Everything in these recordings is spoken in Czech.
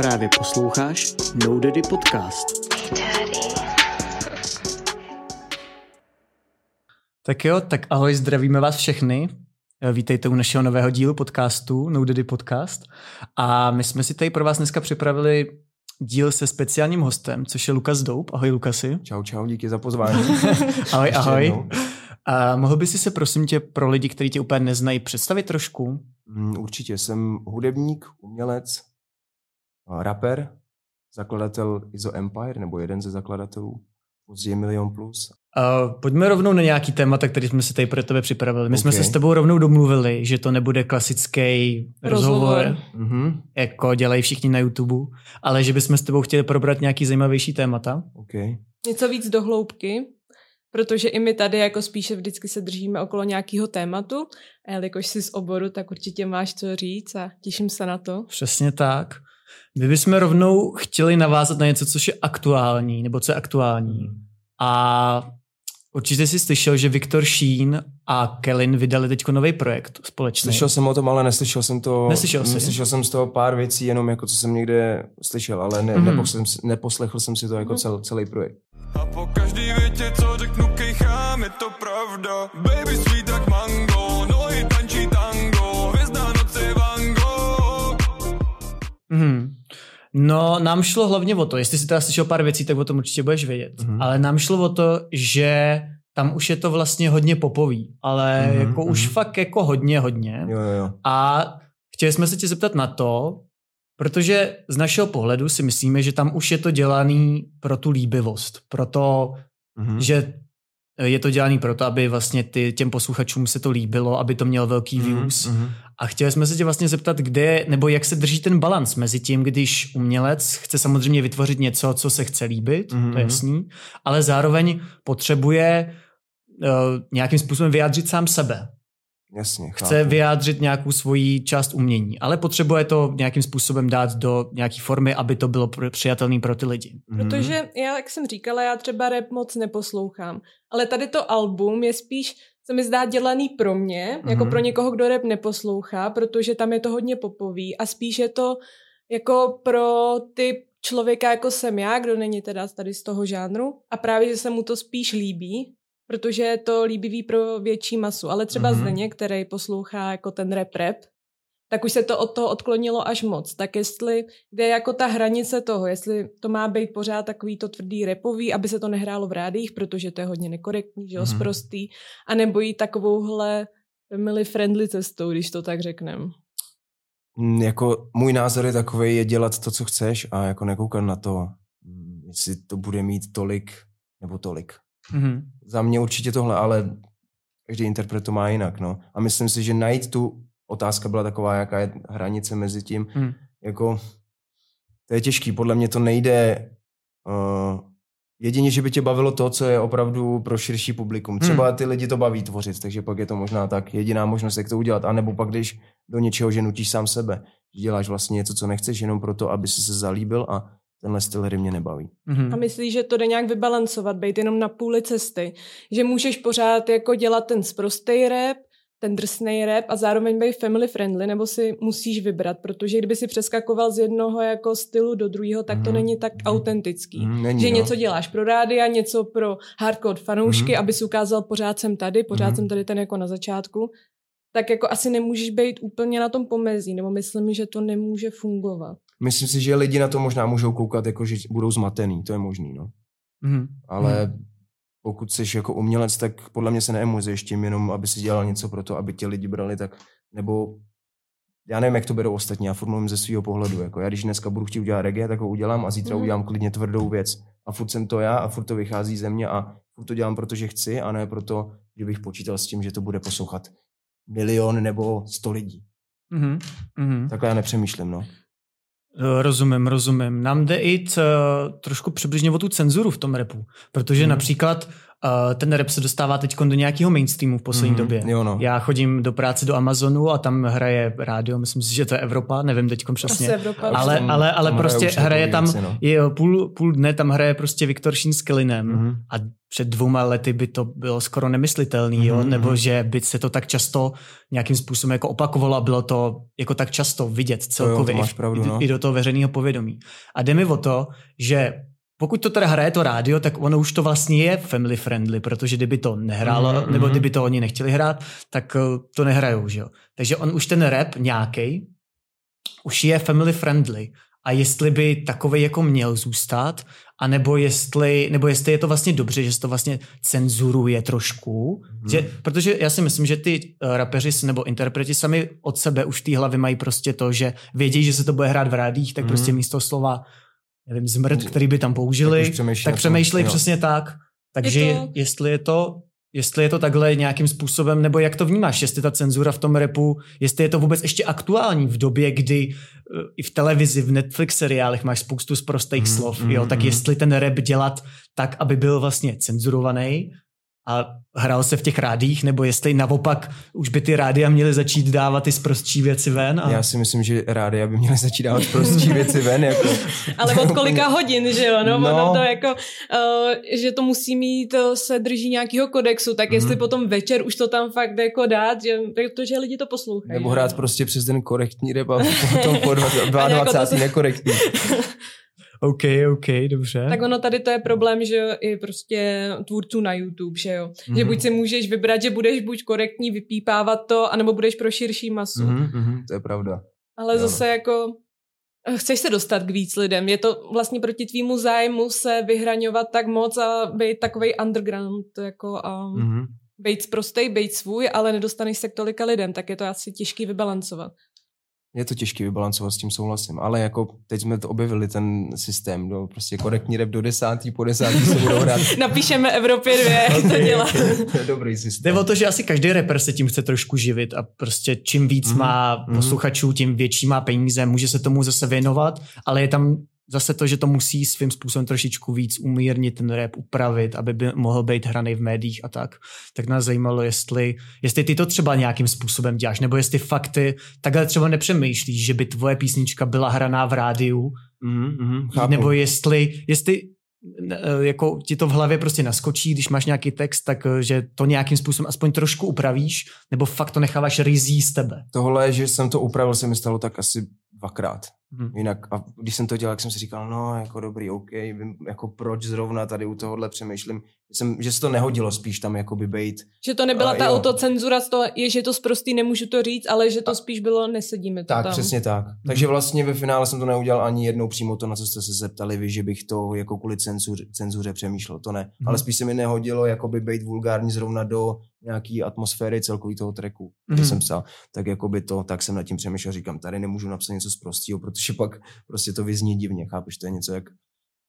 Právě posloucháš No Daddy Podcast. Tak jo, tak ahoj, zdravíme vás všechny. Vítejte u našeho nového dílu podcastu No Daddy Podcast. A my jsme si tady pro vás dneska připravili díl se speciálním hostem, což je Lukas Doup. Ahoj Lukasi. Čau, čau, díky za pozvání. ahoj, Ještě ahoj. jednou. A mohl by si se prosím tě pro lidi, kteří tě úplně neznají, představit trošku? Mm, Určitě, jsem hudebník, umělec, rapper, zakladatel Izo Empire, nebo jeden ze zakladatelů, později Milion Plus. Uh, pojďme rovnou na nějaký témata, který jsme si tady pro tebe připravili. My jsme Ok. se s tebou rovnou domluvili, že to nebude klasický rozhovor, Rozhovor. Mhm, jako dělají všichni na YouTube, ale že bychom s tebou chtěli probrat nějaký zajímavější témata. OK. Něco víc do hloubky, protože i my tady jako spíše vždycky se držíme okolo nějakého tématu, a jelikož jsi z oboru, tak určitě máš co říct a těším se na to. Přesně tak. My bychom rovnou chtěli navázat na něco, což je aktuální, nebo co je aktuální. A určitě jsi slyšel, že Viktor Sheen a Kellen vydali teď nový projekt společně. Slyšel jsem o tom, ale neslyšel jsem to. Neslyšel jsi? Neslyšel jsem z toho pár věcí, jenom jako co jsem někde slyšel, ale ne, Mhm. mm-hmm. neposlechl, jsem si- neposlechl jsem si to jako Mhm. cel, celý projekt. A po každý větě, co řeknu, kejchám, je to pravda Baby sweet jak mango, nohy tančí tango Hvězda noci Van Gogh Mhm. No, nám šlo hlavně o to, jestli jsi teda slyšel pár věcí, tak o tom určitě budeš vědět. Mhm. Ale nám šlo o to, že tam už je to vlastně hodně popový, ale Mhm, jako už mhm. fakt jako hodně, hodně. Jo, jo, jo. A chtěli jsme se tě zeptat na to, protože z našeho pohledu si myslíme, že tam už je to dělaný pro tu líbivost, pro to, Mhm. že je to dělaný proto, aby vlastně ty, těm posluchačům se to líbilo, aby to mělo velký Mhm, views. mhm. A chtěli jsme se tě vlastně zeptat, kde, nebo jak se drží ten balans mezi tím, když umělec chce samozřejmě vytvořit něco, co se chce líbit, Mhm, to je mhm. jasný, ale zároveň potřebuje uh, nějakým způsobem vyjádřit sám sebe. Jasně, Chce chápu. vyjádřit nějakou svoji část umění, ale potřebuje to nějakým způsobem dát do nějaké formy, aby to bylo přijatelné pro ty lidi. Mhm. Protože já, jak jsem říkala, já třeba rap moc neposlouchám, ale tady to album je spíš, se mi zdá, dělaný pro mě, jako Mhm. pro někoho, kdo rap neposlouchá, protože tam je to hodně popový a spíš je to jako pro ty člověka, jako jsem já, kdo není teda tady z toho žánru a právě, že se mu to spíš líbí, protože je to líbivý pro větší masu, ale třeba Mhm. mm-hmm. Zdeněk, který poslouchá jako ten rap rap, tak už se to od toho odklonilo až moc. Tak jestli, kde je jako ta hranice toho, jestli to má být pořád takový to tvrdý repový, aby se to nehrálo v rádích, protože to je hodně nekorektní, že jo, Mhm. mm-hmm. sprostý, a nebo jít takovouhle family friendly cestou, když to tak řeknem. Mm, jako můj názor je takový, je dělat to, co chceš a jako nekoukat na to, mm, jestli to bude mít tolik nebo tolik. Mhm. Za mě určitě tohle, ale každý interpret to má jinak, no. A myslím si, že najít tu otázka byla taková, jaká je hranice mezi tím, Mhm. jako to je těžký, podle mě to nejde uh, jedině, že by tě bavilo to, co je opravdu pro širší publikum. Třeba ty lidi to baví tvořit, takže pak je to možná tak jediná možnost, jak to udělat. A nebo pak, když do něčeho, že nutíš sám sebe, že děláš vlastně něco, co nechceš, jenom proto, aby si se zalíbil a tenhle styl hry mě nebaví. Mhm. A myslíš, že to jde nějak vybalancovat, být jenom na půli cesty, že můžeš pořád jako dělat ten sprostej rap, ten drsnej rap a zároveň být family friendly, nebo si musíš vybrat, protože kdyby si přeskakoval z jednoho jako stylu do druhého, tak to Mhm. není tak autentický. Mm, není, že no. něco děláš pro rádia, něco pro hardcore fanoušky, Mhm. aby si ukázal, pořád jsem tady, pořád Mhm. jsem tady ten jako na začátku, tak jako asi nemůžeš být úplně na tom pomezí, nebo myslím, že to nemůže fungovat. Myslím si, že lidi na to možná můžou koukat, jako že budou zmatený, to je možný, no. Mhm. Ale pokud jsi jako umělec, tak podle mě se neemuzuješ tím jenom, aby si dělal něco pro to, aby tě lidi brali, tak nebo já nevím, jak to berou ostatní, já furt mluvím ze svého pohledu. Jako já když dneska budu chtít udělat reggae, tak ho udělám a zítra Mhm. udělám klidně tvrdou věc. A furt jsem to já a furt to vychází ze mě a furt to dělám, protože chci a ne proto, že bych počítal s tím, že to bude poslouchat milion nebo sto lidí. Mhm. Mhm. Takhle já nepřemýšlím, no. Eh, Rozumím, rozumím. Nám jde i t, trošku přibližně o tu cenzuru v tom repu, protože Mhm. například uh, ten rap se dostává teď do nějakého mainstreamu v poslední Mhm, době. jo, no. Já chodím do práce do Amazonu a tam hraje rádio, myslím si, že to je Evropa, nevím teď přesně. Asi Evropa. ale, tam- ale, ale tam prostě hraje takový tam, věci, no. je půl, půl dne tam hraje prostě Viktor Šín s Kelinem Mhm. a před dvěma lety by to bylo skoro nemyslitelný, jo? Mhm, nebo mhm. že by se to tak často nějakým způsobem jako opakovalo a bylo to jako tak často vidět celkově v- pravdu, i, no. i do toho veřejného povědomí. A jde mi o to, že pokud to teda hraje to rádio, tak ono už to vlastně je family friendly, protože kdyby to nehrálo, Mhm, nebo mhm. kdyby to oni nechtěli hrát, tak eh, to nehrajou, že jo. Takže on už ten rap nějaký už je family friendly. A jestli by takový jako měl zůstat, anebo jestli, nebo jestli je to vlastně dobře, že se to vlastně cenzuruje trošku, Mhm. že, protože já si myslím, že ty uh, rapeři nebo interpreti sami od sebe už v té hlavě mají prostě to, že vědí, že se to bude hrát v rádích, tak Mhm. prostě místo slova nevím, zmrt, který by tam použili, už tak, tak přemýšlej jo. přesně tak. Takže Je to- jestli je to jestli je to takhle nějakým způsobem, nebo jak to vnímáš, jestli ta cenzura v tom repu, jestli je to vůbec ještě aktuální v době, kdy eh, i v televizi, v Netflix seriálech máš spoustu z prostých Mm, slov, mm, jo, tak mm. jestli ten rap dělat tak, aby byl vlastně cenzurovaný a hrál se v těch rádích, nebo jestli naopak už by ty rádia měly začít dávat ty sprostší věci ven. A... Já si myslím, že rádi, aby měli začít dávat prostší věci ven. Jako. Ale od kolika hodin, že jo? No, No. no. to jako, uh, že to musí mít, uh, se drží nějakého kodexu, tak jestli Mhm. potom večer už to tam fakt jako dát, že, protože lidi to poslouchají. Nebo hrát jo. prostě přes den korektní rap a potom po dva- A jako to 22. se- nekorektní. OK, OK, dobře. Tak ono tady to je problém, že i prostě tvůrců na YouTube, že jo. Mm-hmm. Že Mhm. buď si můžeš vybrat, že budeš buď korektní, vypípávat to, anebo budeš pro širší masu. Mm-hmm. Mhm, mhm, to je pravda. Ale Jo, no. zase jako eh, chceš se dostat k víc lidem. Je to vlastně proti tvýmu zájmu se vyhraňovat tak moc a být takový underground, jako a Mhm. být prostej, být svůj, ale nedostaneš se k tolika lidem, tak je to asi těžký vybalancovat. Je to těžké vybalancovat, s tím souhlasím, ale jako teď jsme to objevili ten systém, no, prostě korektní rap do desátý, po desátý se budou hrát. Napíšeme Evropě dvě, jak to Ok, dělá. to je dobrý Jde systém. o to, že asi každý rapper se tím chce trošku živit a prostě čím víc Mhm, má mhm. posluchačů, tím větší má peníze, může se tomu zase věnovat, ale je tam zase to, že to musí svým způsobem trošičku víc umírnit ten rap, upravit, aby by mohl být hraný v médiích a tak. Tak nás zajímalo, jestli, jestli ty to třeba nějakým způsobem děláš, nebo jestli fakt ty takhle třeba nepřemýšlíš, že by tvoje písnička byla hraná v rádiu, mhm, chápu. nebo jestli, jestli eh, jako ti to v hlavě prostě naskočí, když máš nějaký text, tak eh, že to nějakým způsobem aspoň trošku upravíš, nebo fakt to necháváš rizí z tebe. Tohle, že jsem to upravil, se mi stalo tak asi dvakrát. Mhm. Jinak, a když jsem to dělal, tak jsem si říkal, no, jako dobrý, OK, vím, jako proč zrovna tady u tohohle přemýšlím. Že, jsem, že se to nehodilo spíš tam jakoby bejt. Že to nebyla A ta jo. autocenzura, z toho je, že to zprostý nemůžu to říct, ale že to spíš bylo nesedíme to Tak, tam. přesně tak. Takže vlastně ve finále jsem to neudělal ani jednou přímo to, na co jste se zeptali vy, že bych to jako kvůli cenzuře, cenzuře přemýšlel. To ne. Mhm. Ale spíš se mi nehodilo jakoby být vulgární zrovna do nějaký atmosféry celkový toho tracku, který Mhm. jsem psal. Tak jakoby to, tak jsem nad tím přemýšlel, říkám, tady nemůžu napsat něco z prostého, protože pak prostě to vyzní divně, chápeš, to je něco jak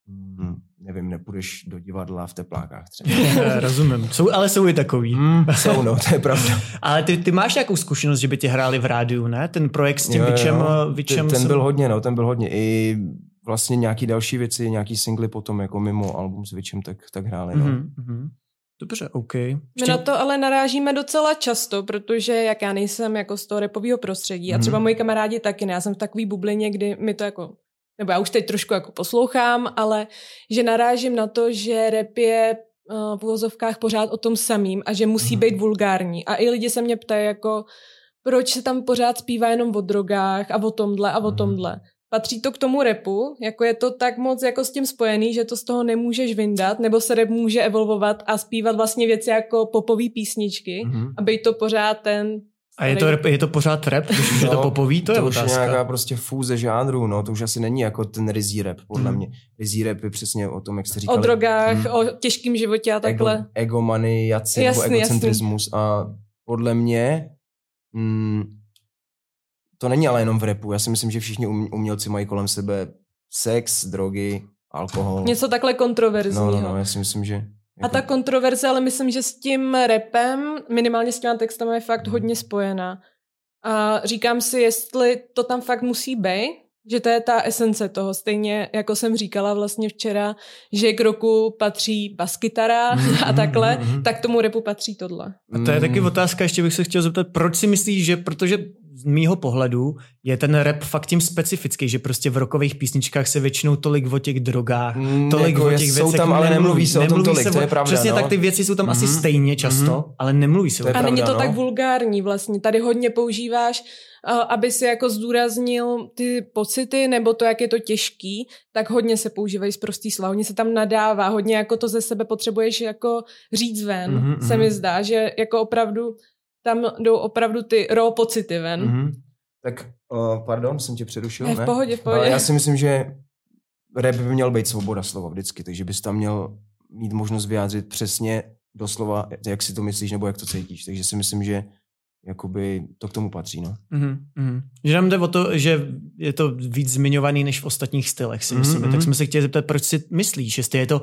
Hmm, nevím, nepůjdeš do divadla v teplákách třeba. Eh, Rozumím. Jsou, ale jsou i takový. Hmm, jsou, no, to je pravda. Ale ty, ty máš nějakou zkušenost, že by tě hráli v rádiu, ne? Ten projekt s tím Jo, Vyčem, jo. eh, Vyčem ten, ten jsem- byl hodně, no, ten byl hodně. I vlastně nějaký další věci, nějaký singly potom jako mimo album s Vyčem, tak, tak hráli, no. Mhm, mhm. Dobře, OK. My na to ale narážíme docela často, protože jak já nejsem jako z toho repového prostředí a Mhm. třeba moji kamarádi taky ne, já jsem v takové bublině, kdy mi to jako, nebo já už teď trošku jako poslouchám, ale že narážím na to, že rap je uh, v uvozovkách pořád o tom samým a že musí Mhm. být vulgární. A i lidi se mě ptají jako, proč se tam pořád zpívá jenom o drogách a o tomhle a o Mhm. tomhle. Patří to k tomu repu, jako je to tak moc jako s tím spojený, že to z toho nemůžeš vyndat, nebo se rap může evolvovat a zpívat vlastně věci jako popové písničky, Mhm. a být to pořád ten A je to, je to pořád rap, když už je to No, popový, to, je už je otázka. nějaká prostě fúze žánru, no, to už asi není jako ten rizí rap, podle Mhm. mě. Rizí rap je přesně o tom, jak jste o říkali. drogách, Mhm. o těžkém životě a takhle. Ego, egomaniaci nebo Jasný, egocentrismus a podle mě mm, to není ale jenom v repu. Já si myslím, že všichni um, umělci mají kolem sebe sex, drogy, alkohol. Něco takhle kontroverzního. no, no, no, já si myslím, že... A ta kontroverze, ale myslím, že s tím repem, minimálně s těma textama je fakt Mhm. hodně spojená. A říkám si, jestli to tam fakt musí být, Že to je ta esence toho, stejně jako jsem říkala vlastně včera, že k roku patří baskytara Mhm, a takhle, tak tomu repu patří tohle. A to je taky otázka, ještě bych se chtěl zeptat, proč si myslíš, že, protože z mýho pohledu je ten rap fakt tím specifický, že prostě v rokových písničkách se většinou tolik o těch drogách, Mm, tolik jako o těch jsou věcech tam, ale nemluví se o tom tolik, to je pravda, Přesně no. tak, ty věci jsou tam asi Mhm. stejně často, Mhm. ale nemluví se o To je tom. A není to no. tak vulgární vlastně. Tady hodně používáš, uh, aby si jako zdůraznil ty pocity nebo to, jak je to těžký, tak hodně se používají zprostý slova. Hodně se tam nadává, hodně jako to ze sebe potřebuješ jako říct ven. Mhm, se mhm. mi zdá, že jako opravdu tam jdou opravdu ty raw pocity ven. Mhm. Tak, uh, pardon, jsem tě přerušil, Ne, v pohodě, v pohodě. Ale já si myslím, že rap by měl být svoboda slova vždycky, takže bys tam měl mít možnost vyjádřit přesně doslova, jak si to myslíš nebo jak to cítíš. Takže si myslím, že jakoby to k tomu patří, no. Mhm, mhm. Že nám jde o to, že je to víc zmiňovaný než v ostatních stylech, si Mhm, myslím. mhm. Tak jsme se chtěli zeptat, proč si myslíš, jestli je to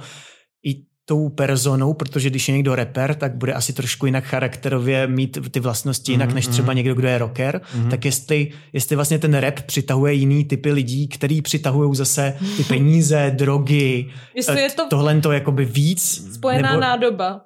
i tou personou, protože když je někdo rapper, tak bude asi trošku jinak charakterově mít ty vlastnosti jinak, Mhm, než mhm. třeba někdo, kdo je rocker. Mhm. Tak jestli, jestli vlastně ten rap přitahuje jiný typy lidí, který přitahují zase ty peníze, drogy, Jestli je to tohle to jakoby víc. spojená nebo... nádoba.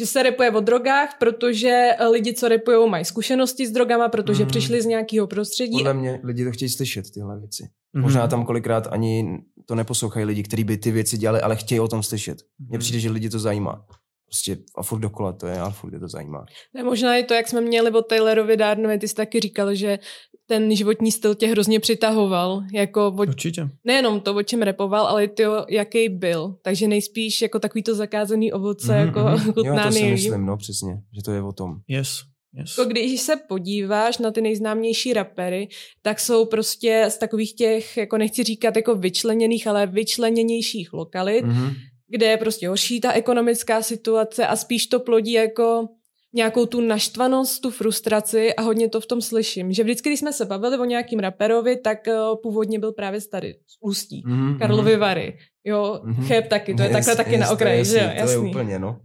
Že se repuje o drogách, protože lidi, co repují, mají zkušenosti s drogama, protože Mhm. přišli z nějakého prostředí. Podle mě lidi to chtějí slyšet, tyhle věci. Mhm. Možná tam kolikrát ani to neposlouchají lidi, kteří by ty věci dělali, ale chtějí o tom slyšet. Mně přijde, že lidi to zajímá. Prostě a furt dokola to je, a furt je to zajímá. Ne, možná je to, jak jsme měli o Taylorovi Darnovi, ty jsi taky říkal, že ten životní styl tě hrozně přitahoval. Jako o, Určitě. nejenom to, o čem repoval, ale ty, jaký byl. Takže nejspíš jako takový to zakázaný ovoce, Mhm, jako mhm. Jo, chutná to si myslím, no přesně, že to je o tom. Yes. Yes. Jako když se podíváš na ty nejznámější rapery, tak jsou prostě z takových těch, jako nechci říkat jako vyčleněných, ale vyčleněnějších lokalit, Mhm. kde je prostě horší ta ekonomická situace a spíš to plodí jako nějakou tu naštvanost, tu frustraci a hodně to v tom slyším. Že vždycky, když jsme se bavili o nějakým raperovi, tak uh, původně byl právě tady, z Ústí. Mhm, Karlovy mhm. Vary. Jo, Mhm. Cheb taky, to je Yes, takhle taky yes, na to je okraji, jasný, že jo, To je jasný. úplně, no.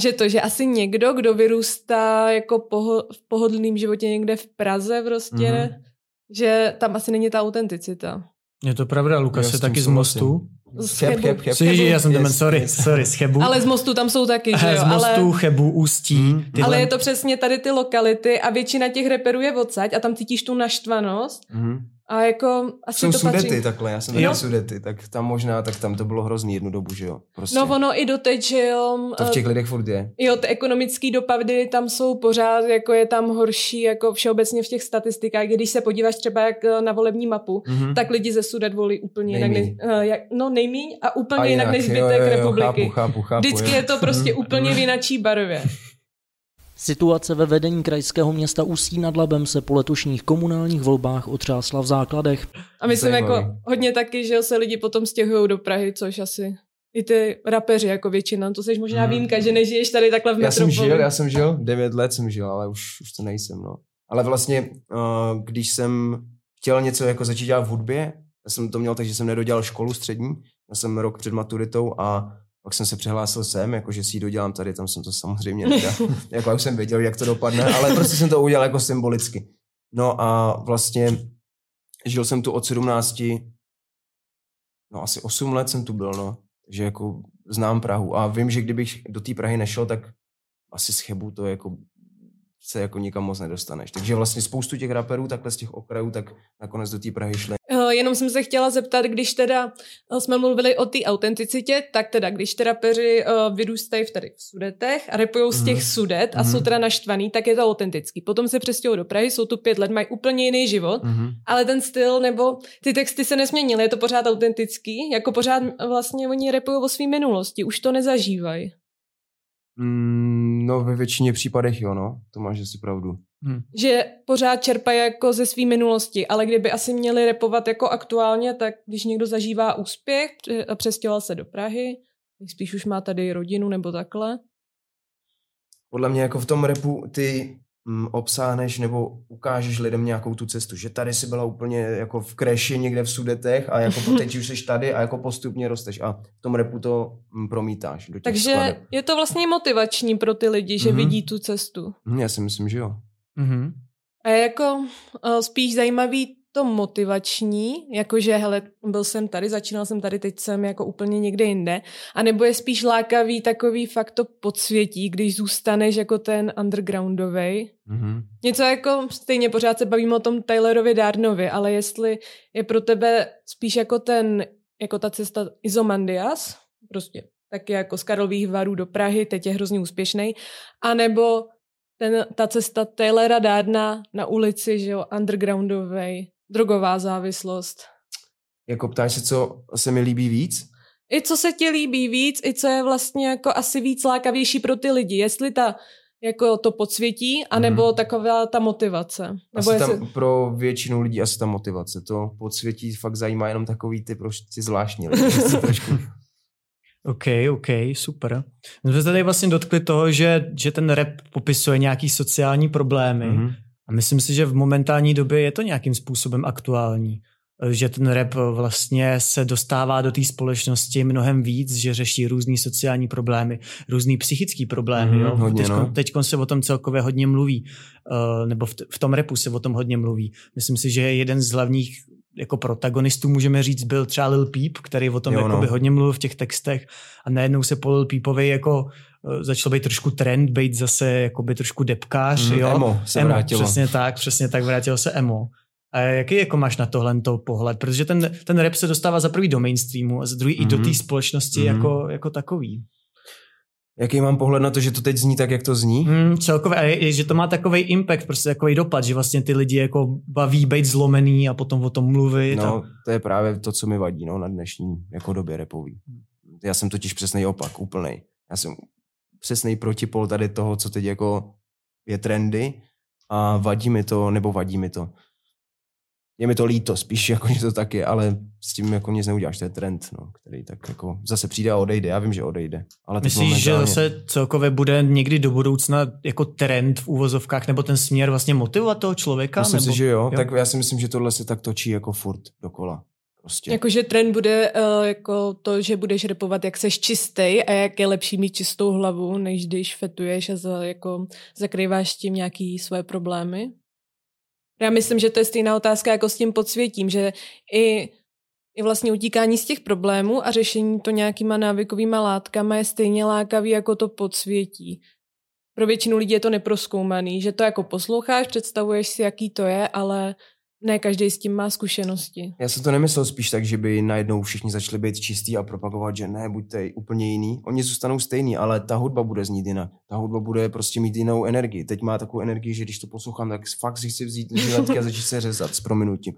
Že to, že asi někdo, kdo vyrůstá jako poho- v pohodlném životě někde v Praze prostě, Mhm. mm-hmm. že tam asi není ta autenticita. Je to pravda, Lukas je taky z mostu. Z Cheb, Chebu. cheb, já jsem Yes, sorry, yes. sorry, z Chebu. Ale z mostu tam jsou taky, že jo, z mostu, ale... Chebu, Ústí. Mhm. tyhle- Ale je to přesně tady ty lokality a většina těch reperů je odsaď a tam cítíš tu naštvanost Mhm. A jako asi Jsou to sudety patří. takhle, já jsem Jo. taky sudety, tak tam možná, tak tam to bylo hrozný jednu dobu, že jo. Prostě. No ono i doteď, že jo, to v eh, těch lidech furt je. Jo, ty ekonomické dopady tam jsou pořád, jako je tam horší, jako všeobecně v těch statistikách. Když se podíváš třeba jak eh, na volební mapu, Mhm. tak lidi ze Sudet volí úplně jinak, Nejmíň. než, uh, jak, no nejmíň a úplně A jinak, než jo, zbytek jo, jo, republiky. Chápu, chápu, chápu, Vždycky jo. je to prostě Mhm. úplně v jinačí barvě. Situace ve vedení krajského města Ústí nad Labem se po letošních komunálních volbách otřásla v základech. A myslím Zajímavý. jako hodně taky, že se lidi potom stěhují do Prahy, což asi i ty rapeři jako většina. To jsi možná Mhm. výjimka, že nežiješ tady takhle v Já jsem žil, já jsem žil, devět let jsem žil, ale už, už to nejsem, no. Ale vlastně, uh, když jsem chtěl něco jako začít dělat v hudbě, já jsem to měl tak, že jsem nedodělal školu střední, já jsem rok před maturitou a pak jsem se přihlásil sem, jako že si ji dodělám tady, tam jsem to samozřejmě nedal. jako já už jsem věděl, jak to dopadne, ale prostě jsem to udělal jako symbolicky. No a vlastně žil jsem tu od 17, no asi 8 let jsem tu byl, no. Takže jako znám Prahu a vím, že kdybych do té Prahy nešel, tak asi z Chebu to jako se jako nikam moc nedostaneš. Takže vlastně spoustu těch raperů takhle z těch okrajů, tak nakonec do té Prahy šli. Eh, Jenom jsem se chtěla zeptat, když teda eh, jsme mluvili o té autenticitě, tak teda když teda peři uh, vyrůstají v tady v Sudetech a repujou z těch Mhm. Sudet a Mhm. jsou teda naštvaný, tak je to autentický. Potom se přestěhují do Prahy, jsou tu pět let, mají úplně jiný život, Mm-hmm. ale ten styl nebo ty texty se nesměnily, je to pořád autentický, jako pořád vlastně oni repují o své minulosti, už to nezažívají. Mm, no ve většině případech jo, no. To máš asi pravdu. Že pořád čerpají jako ze své minulosti, ale kdyby asi měli repovat jako aktuálně, tak když někdo zažívá úspěch a přestěhoval se do Prahy, spíš už má tady rodinu nebo takhle, Podle mě jako v tom repu ty mm, obsáhneš nebo ukážeš lidem nějakou tu cestu, že tady si byla úplně jako v kreši někde v Sudetech a jako teď už jsi tady a jako postupně rosteš a v tom repu to mm, promítáš do těch Takže skladeb. je to vlastně motivační pro ty lidi, že Mhm. vidí tu cestu. Já si myslím, že jo. Mhm. A je jako uh, spíš zajímavý to motivační, jakože hele, byl jsem tady, začínal jsem tady, teď jsem jako úplně někde jinde, anebo je spíš lákavý takový fakt to podsvětí, když zůstaneš jako ten undergroundový. Mhm. Něco jako, stejně pořád se bavíme o tom Tylerovi Darnovi, ale jestli je pro tebe spíš jako ten, jako ta cesta Izomandias, prostě taky jako z Karlových varů do Prahy, teď je hrozně úspěšný, anebo ten, ta cesta Taylora Dárna na ulici, že jo, undergroundovej, drogová závislost. Jako ptáš se, co se mi líbí víc? I co se ti líbí víc, i co je vlastně jako asi víc lákavější pro ty lidi. Jestli ta jako to podsvětí, anebo Mhm. taková ta motivace. Nebo Asi jestli... tam pro většinu lidí asi ta motivace. To podsvětí fakt zajímá jenom takový ty prostě zvláštní lidi. trošku. OK, OK, super. My jsme se tady vlastně dotkli toho, že, že ten rap popisuje nějaký sociální problémy Mhm. a myslím si, že v momentální době je to nějakým způsobem aktuální. Že ten rap vlastně se dostává do té společnosti mnohem víc, že řeší různý sociální problémy, různý psychické problémy. Mhm, jo? hodně, no. se o tom celkově hodně mluví, uh, nebo v, t- v tom repu se o tom hodně mluví. Myslím si, že jeden z hlavních jako protagonistů, můžeme říct, byl třeba Lil Peep, který o tom Jo, no. hodně mluvil v těch textech a najednou se po Lil Peepovi jako eh, začal být trošku trend, být zase jakoby trošku depkář, Mhm, jo. emo se vrátilo. Přesně tak, přesně tak, vrátilo se emo. A jaký jako máš na tohle to pohled? Protože ten, ten rap se dostává za prvý do mainstreamu a za druhý mm-hmm. i do Mhm. té společnosti Mhm. jako, jako takový. Jaký mám pohled na to, že to teď zní tak, jak to zní? Hmm, celkově, a je, že to má takový impact, prostě takový dopad, že vlastně ty lidi jako baví být zlomený a potom o tom mluvit. A... No, to je právě to, co mi vadí no, na dnešní jako době repový. Já jsem totiž přesný opak, úplnej. Já jsem přesný protipol tady toho, co teď jako je trendy a vadí mi to, nebo vadí mi to. Je mi to líto, spíš jako, že to tak je, ale s tím jako nic neuděláš, to je trend, no, který tak jako zase přijde a odejde. Já vím, že odejde. Ale Myslíš, že momentálně- zase celkově bude někdy do budoucna jako trend v úvozovkách, nebo ten směr vlastně motivovat toho člověka? Myslím nebo... si, že jo. jo. jo. Tak já si myslím, že tohle se tak točí jako furt dokola. Prostě. Jakože trend bude uh, jako to, že budeš repovat, jak seš čistý a jak je lepší mít čistou hlavu, než když fetuješ a za, jako zakrýváš tím nějaký svoje problémy. Já myslím, že to je stejná otázka jako s tím podsvětím, že i, i vlastně utíkání z těch problémů a řešení to nějakýma návykovýma látkama je stejně lákavý jako to podsvětí. Pro většinu lidí je to neproskoumaný, že to jako posloucháš, představuješ si, jaký to je, ale ne každý s tím má zkušenosti. Já jsem to nemyslel spíš tak, že by najednou všichni začali být čistý a propagovat, že ne, buďte úplně jiný. Oni zůstanou stejný, ale ta hudba bude znít jinak. Ta hudba bude prostě mít jinou energii. Teď má takovou energii, že když to poslouchám, tak fakt si chci vzít žiletky a začít se řezat s prominutím.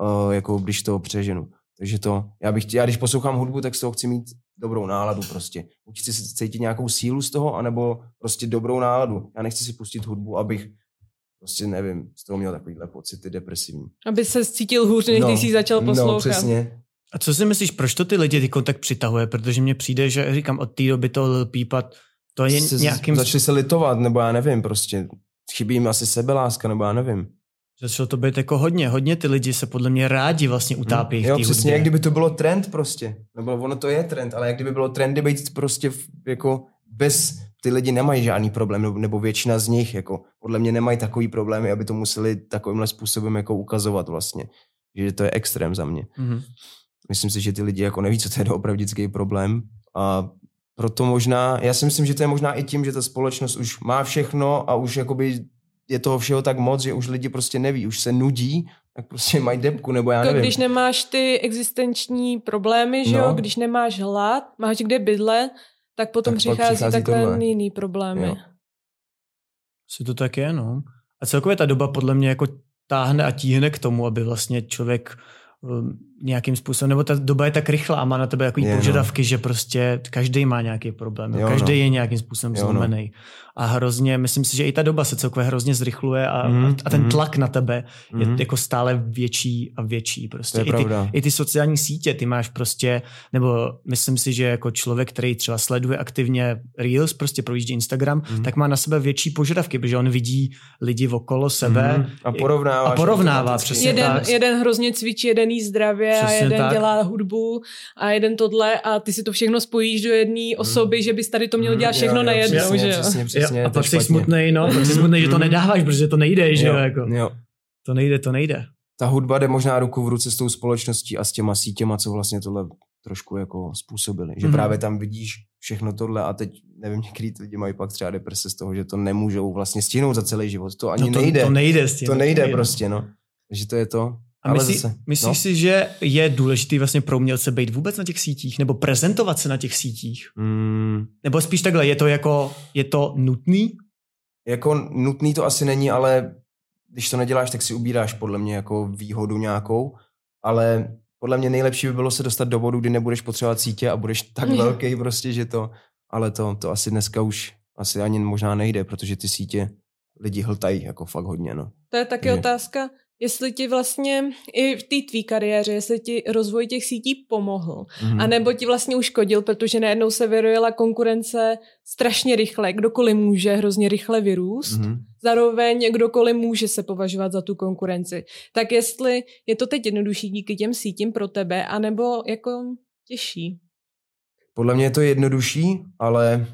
Uh, jako když to přeženu. Takže to, já, bych, já když poslouchám hudbu, tak z toho chci mít dobrou náladu prostě. Chci si cítit nějakou sílu z toho, anebo prostě dobrou náladu. Já nechci si pustit hudbu, abych prostě nevím, z toho měl takovýhle pocity depresivní. Aby se cítil hůř, než když jsi začal poslouchat. No, přesně. A co si myslíš, proč to ty lidi tyko tak přitahuje? Protože mně přijde, že říkám, od té doby to Lil Peep to je se, nějakým... Začali se litovat, nebo já nevím, prostě chybí jim asi sebeláska, nebo já nevím. Začalo to být jako hodně, hodně ty lidi se podle mě rádi vlastně utápí v jo, té přesně, hudbě. jak kdyby to bylo trend prostě. Nebo ono to je trend, ale jak kdyby bylo trendy být prostě v- jako bez, ty lidi nemají žádný problém, nebo, většina z nich, jako podle mě nemají takový problémy, aby to museli takovýmhle způsobem jako ukazovat vlastně. Že to je extrém za mě. Mhm. Myslím si, že ty lidi jako neví, co to je opravdický problém a proto možná, já si myslím, že to je možná i tím, že ta společnost už má všechno a už jakoby je toho všeho tak moc, že už lidi prostě neví, už se nudí, tak prostě mají depku, nebo já nevím. když nemáš ty existenční problémy, že No. jo, když nemáš hlad, máš kde bydle, tak potom Tak přichází, přichází takhle tohle. jiný problémy. Jo. Si to tak je, no. A celkově ta doba podle mě jako táhne a tíhne k tomu, aby vlastně člověk um, nějakým způsobem, nebo ta doba je tak rychlá a má na tebe takový Je, no. požadavky, že prostě každý má nějaký problém, jo, každý no. je nějakým způsobem Jo, no. zlomený. A hrozně, myslím si, že i ta doba se celkově hrozně zrychluje a, Mhm, a ten mhm. tlak na tebe je Mhm. jako stále větší a větší. Prostě. To je I, ty, pravda. I ty sociální sítě, ty máš prostě, nebo myslím si, že jako člověk, který třeba sleduje aktivně Reels, prostě projíždí Instagram, Mhm. tak má na sebe větší požadavky, protože on vidí lidi okolo sebe Mhm. A porovnává. a porovnává, přesně Jeden, tak. jeden hrozně cvičí, jeden jí zdravě a Přesně jeden tak. dělá hudbu a jeden tohle a ty si to všechno spojíš do jedné osoby, že bys tady to měl dělat všechno najednou, přesně, že jo? Přesně, přesně, jo, a to je pak jsi smutný, no, pak jsi smutný, že to Mhm. nedáváš, protože to nejde, že jo, jako. jo. To nejde, to nejde. ta hudba jde možná ruku v ruce s tou společností a s těma sítěma, co vlastně tohle trošku jako způsobili. Že Mhm. právě tam vidíš všechno tohle a teď, nevím, některý ty lidi mají pak třeba deprese z toho, že to nemůžou vlastně stihnout za celý život. To ani no to, nejde. To nejde s tím. to nejde prostě, no. Takže to je to. A Ale myslí, zase, myslíš no. si, že je důležitý vlastně pro umělce být vůbec na těch sítích, nebo prezentovat se na těch sítích? Mm, Nebo spíš takhle, je to jako, je to nutný? jako nutný to asi není, ale když to neděláš, tak si ubíráš podle mě jako výhodu nějakou, ale podle mě nejlepší by bylo se dostat do bodu, kdy nebudeš potřebovat sítě a budeš tak Jo. velký prostě, že to, ale to, to asi dneska už asi ani možná nejde, protože ty sítě lidi hltají jako fakt hodně, no. To je taky Že- otázka, jestli ti vlastně i v té tvý kariéře, jestli ti rozvoj těch sítí pomohl, Mhm. a nebo ti vlastně uškodil, protože najednou se vyrojila konkurence strašně rychle, kdokoliv může hrozně rychle vyrůst, Mhm. zároveň kdokoliv může se považovat za tu konkurenci. Tak jestli je to teď jednodušší díky těm sítím pro tebe, anebo jako těžší. Podle mě je to jednodušší, ale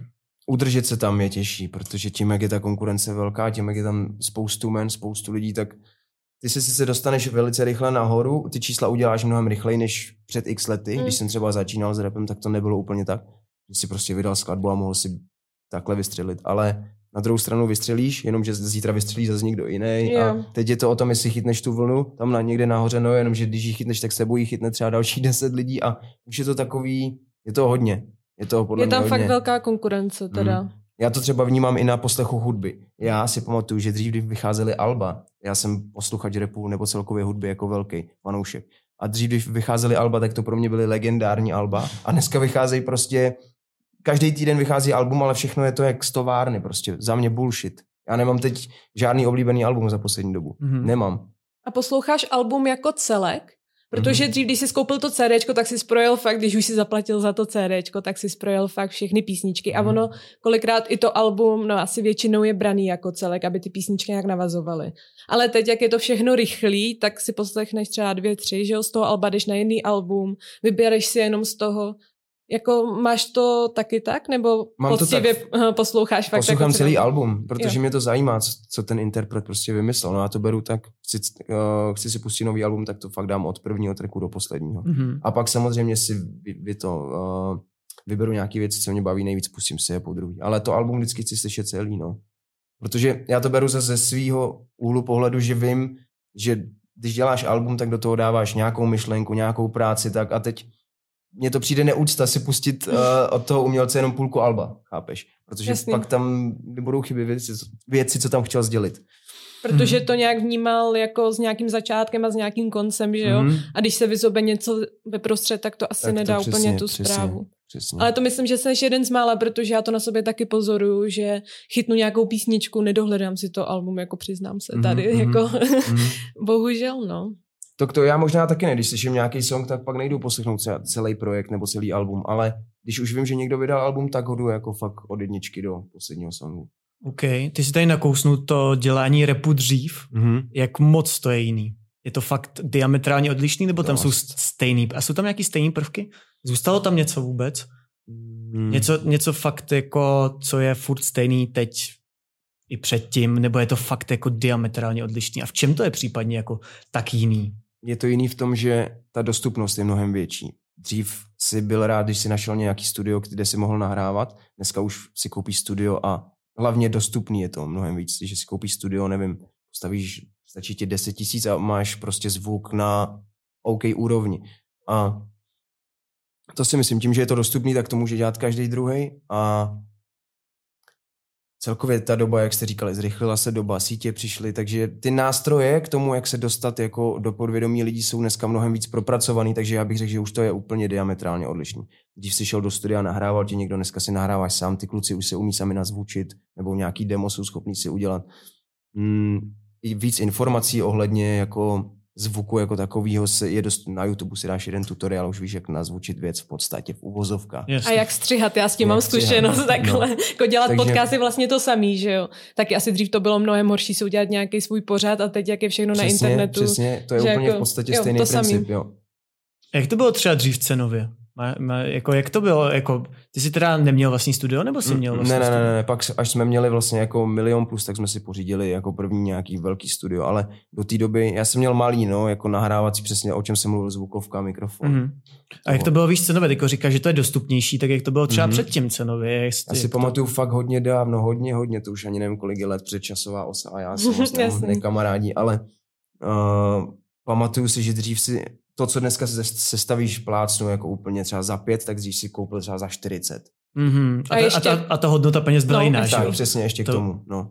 udržet se tam je těžší, protože tím, jak je ta konkurence velká, tím, jak je tam spoustu men, spoustu lidí, tak ty se sice dostaneš velice rychle nahoru, ty čísla uděláš mnohem rychleji než před x lety. Mm. Když jsem třeba začínal s rapem, tak to nebylo úplně tak, že si prostě vydal skladbu a mohl si takhle vystřelit. Ale na druhou stranu vystřelíš, jenomže zítra vystřelí zase někdo jiný. Jo. A teď je to o tom, jestli chytneš tu vlnu tam na někde nahoře, no jenomže když ji chytneš, tak sebou ji chytne třeba další deset lidí a už je to takový, je to hodně. Je to podle je tam mě fakt hodně. velká konkurence teda. Mm. Já to třeba vnímám i na poslechu hudby. Já si pamatuju, že dřív, když vycházely alba, já jsem posluchač repu nebo celkově hudby jako velký fanoušek. A dřív, když vycházely alba, tak to pro mě byly legendární alba. A dneska vycházejí prostě, každý týden vychází album, ale všechno je to jak z továrny prostě. Za mě bullshit. Já nemám teď žádný oblíbený album za poslední dobu. Mhm. Nemám. A posloucháš album jako celek? Mhm. Protože dřív, když jsi skoupil to CDčko, tak si projel fakt, když už si zaplatil za to CDčko, tak si projel fakt všechny písničky. A Mhm. ono kolikrát i to album, no asi většinou je braný jako celek, aby ty písničky nějak navazovaly. Ale teď, jak je to všechno rychlý, tak si poslechneš třeba dvě, tři, že jo, z toho alba jdeš na jiný album, vybereš si jenom z toho. Jako máš to taky tak? Nebo Mám to poctivě tak. posloucháš fakt Poslouchám jako celý album, protože Jo. mě to zajímá, co, co ten interpret prostě vymyslel. No já to beru tak, chci, uh, chci si pustit nový album, tak to fakt dám od prvního tracku do posledního. Mhm. A pak samozřejmě si vy, vy to, uh, vyberu nějaké věci, co mě baví nejvíc, pustím si je po druhý. Ale to album vždycky chci slyšet celý, no. Protože já to beru zase ze svého úhlu pohledu, že vím, že když děláš album, tak do toho dáváš nějakou myšlenku, nějakou práci, tak a teď mně to přijde neúcta si pustit uh, od toho umělce jenom půlku alba, chápeš? Protože Jasně. pak tam budou chybět věci, věci, co tam chtěl sdělit. Protože Mhm. to nějak vnímal jako s nějakým začátkem a s nějakým koncem, že jo? Mhm. A když se vyzobe něco ve prostřed, tak to asi Tak to nedá přesně, úplně tu přesně. zprávu. Přesně. Ale to myslím, že jsi jeden z mála, protože já to na sobě taky pozoruju, že chytnu nějakou písničku, nedohledám si to album, jako přiznám se Mhm, tady, mhm, jako Mhm. bohužel, no. To, to já možná taky ne, když slyším nějaký song, tak pak nejdu poslechnout ce- celý projekt nebo celý album, ale když už vím, že někdo vydal album, tak ho jdu jako fakt od jedničky do posledního songu. OK, ty si tady nakousnul to dělání repu dřív. Mm-hmm. Jak moc to je jiný? Je to fakt diametrálně odlišný, nebo tam Dost. jsou stejný? A jsou tam nějaký stejný prvky? Zůstalo tam něco vůbec? Mm. Něco, něco fakt jako, co je furt stejný teď i předtím, nebo je to fakt jako diametrálně odlišný? A v čem to je případně jako tak jiný? Je to jiný v tom, že ta dostupnost je mnohem větší. Dřív si byl rád, když si našel nějaký studio, kde si mohl nahrávat. Dneska už si koupíš studio a hlavně dostupný je to mnohem víc. Když si koupíš studio, nevím, stavíš, stačí ti 10 tisíc a máš prostě zvuk na OK úrovni. A to si myslím, tím, že je to dostupný, tak to může dělat každý druhý a celkově ta doba, jak jste říkali, zrychlila se doba, sítě přišly, takže ty nástroje k tomu, jak se dostat jako do podvědomí lidí, jsou dneska mnohem víc propracovaný, takže já bych řekl, že už to je úplně diametrálně odlišný. Když jsi šel do studia, nahrával ti někdo, dneska si nahráváš sám, ty kluci už se umí sami nazvučit, nebo nějaký demo jsou schopní si udělat. Mm, víc informací ohledně jako zvuku jako takového se je dost, na YouTube si dáš jeden tutoriál, už víš, jak nazvučit věc v podstatě v uvozovkách. Jasně. A jak střihat, já s tím Jak mám střihat, zkušenost no. takhle. Jako dělat Takže- podcast je vlastně to samý, že jo. Taky asi dřív to bylo mnohem horší si udělat nějaký svůj pořad a teď jak je všechno na internetu. Přesně, to je úplně jako- v podstatě jo, stejný to samý. princip. Jo. Jak to bylo třeba dřív cenově? Má, má, jako jak to bylo? Jako, ty jsi teda neměl vlastní studio, nebo jsi měl vlastní Mm, ne, ne, studio? ne, ne, pak až jsme měli vlastně jako milion plus, tak jsme si pořídili jako první nějaký velký studio, ale do té doby, já jsem měl malý, no, jako nahrávací přesně, o čem jsem mluvil, zvukovka, mikrofon. Mhm. A jak to bylo víš cenově? Ty říkáš, že to je dostupnější, tak jak to bylo třeba Mhm. předtím cenově? Jak, Já si jak to- pamatuju fakt hodně dávno, hodně, hodně, to už ani nevím, kolik je let předčasová osa a já jsem vlastně nekamarádí, ale uh, pamatuju si, že dřív si to, co dneska se sestavíš plácnu jako úplně třeba za pět, tak dřív si koupil třeba za 40. Mhm. A, A a, ještě- a, ta, a ta hodnota peněz byla No, jiná, že Tak, přesně ještě To- k tomu, no.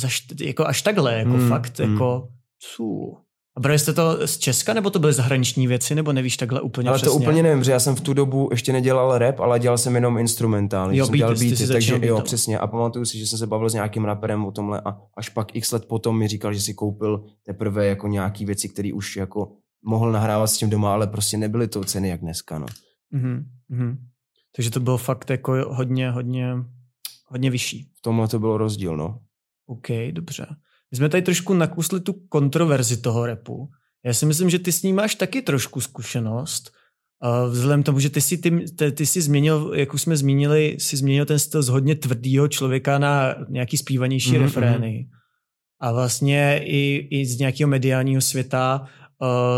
Za št- jako až takhle, jako Hmm, fakt, hmm. jako ců. A brali jste to z Česka, nebo to byly zahraniční věci, nebo nevíš takhle úplně Ale přesně? to úplně nevím, že já jsem v tu dobu ještě nedělal rap, ale dělal jsem jenom instrumentální. Jo, jsem dělal beaty, ty beaty, jsi takže jo, přesně. A pamatuju si, že jsem se bavil s nějakým raperem o tomhle a až pak x let potom mi říkal, že si koupil teprve jako nějaký věci, které už jako mohl nahrávat s tím doma, ale prostě nebyly to ceny jak dneska, no. Mhm, mhm. Takže to bylo fakt jako hodně, hodně, hodně vyšší. V tomhle to bylo rozdíl, no. OK, dobře. My jsme tady trošku nakusli tu kontroverzi toho repu. Já si myslím, že ty s ním máš taky trošku zkušenost. Vzhledem k tomu, že ty si, ty, ty, ty si změnil, jak už jsme zmínili, si změnil ten styl z hodně tvrdýho člověka na nějaký zpívanější Mhm, mm-hmm. refrény. A vlastně i, i z nějakého mediálního světa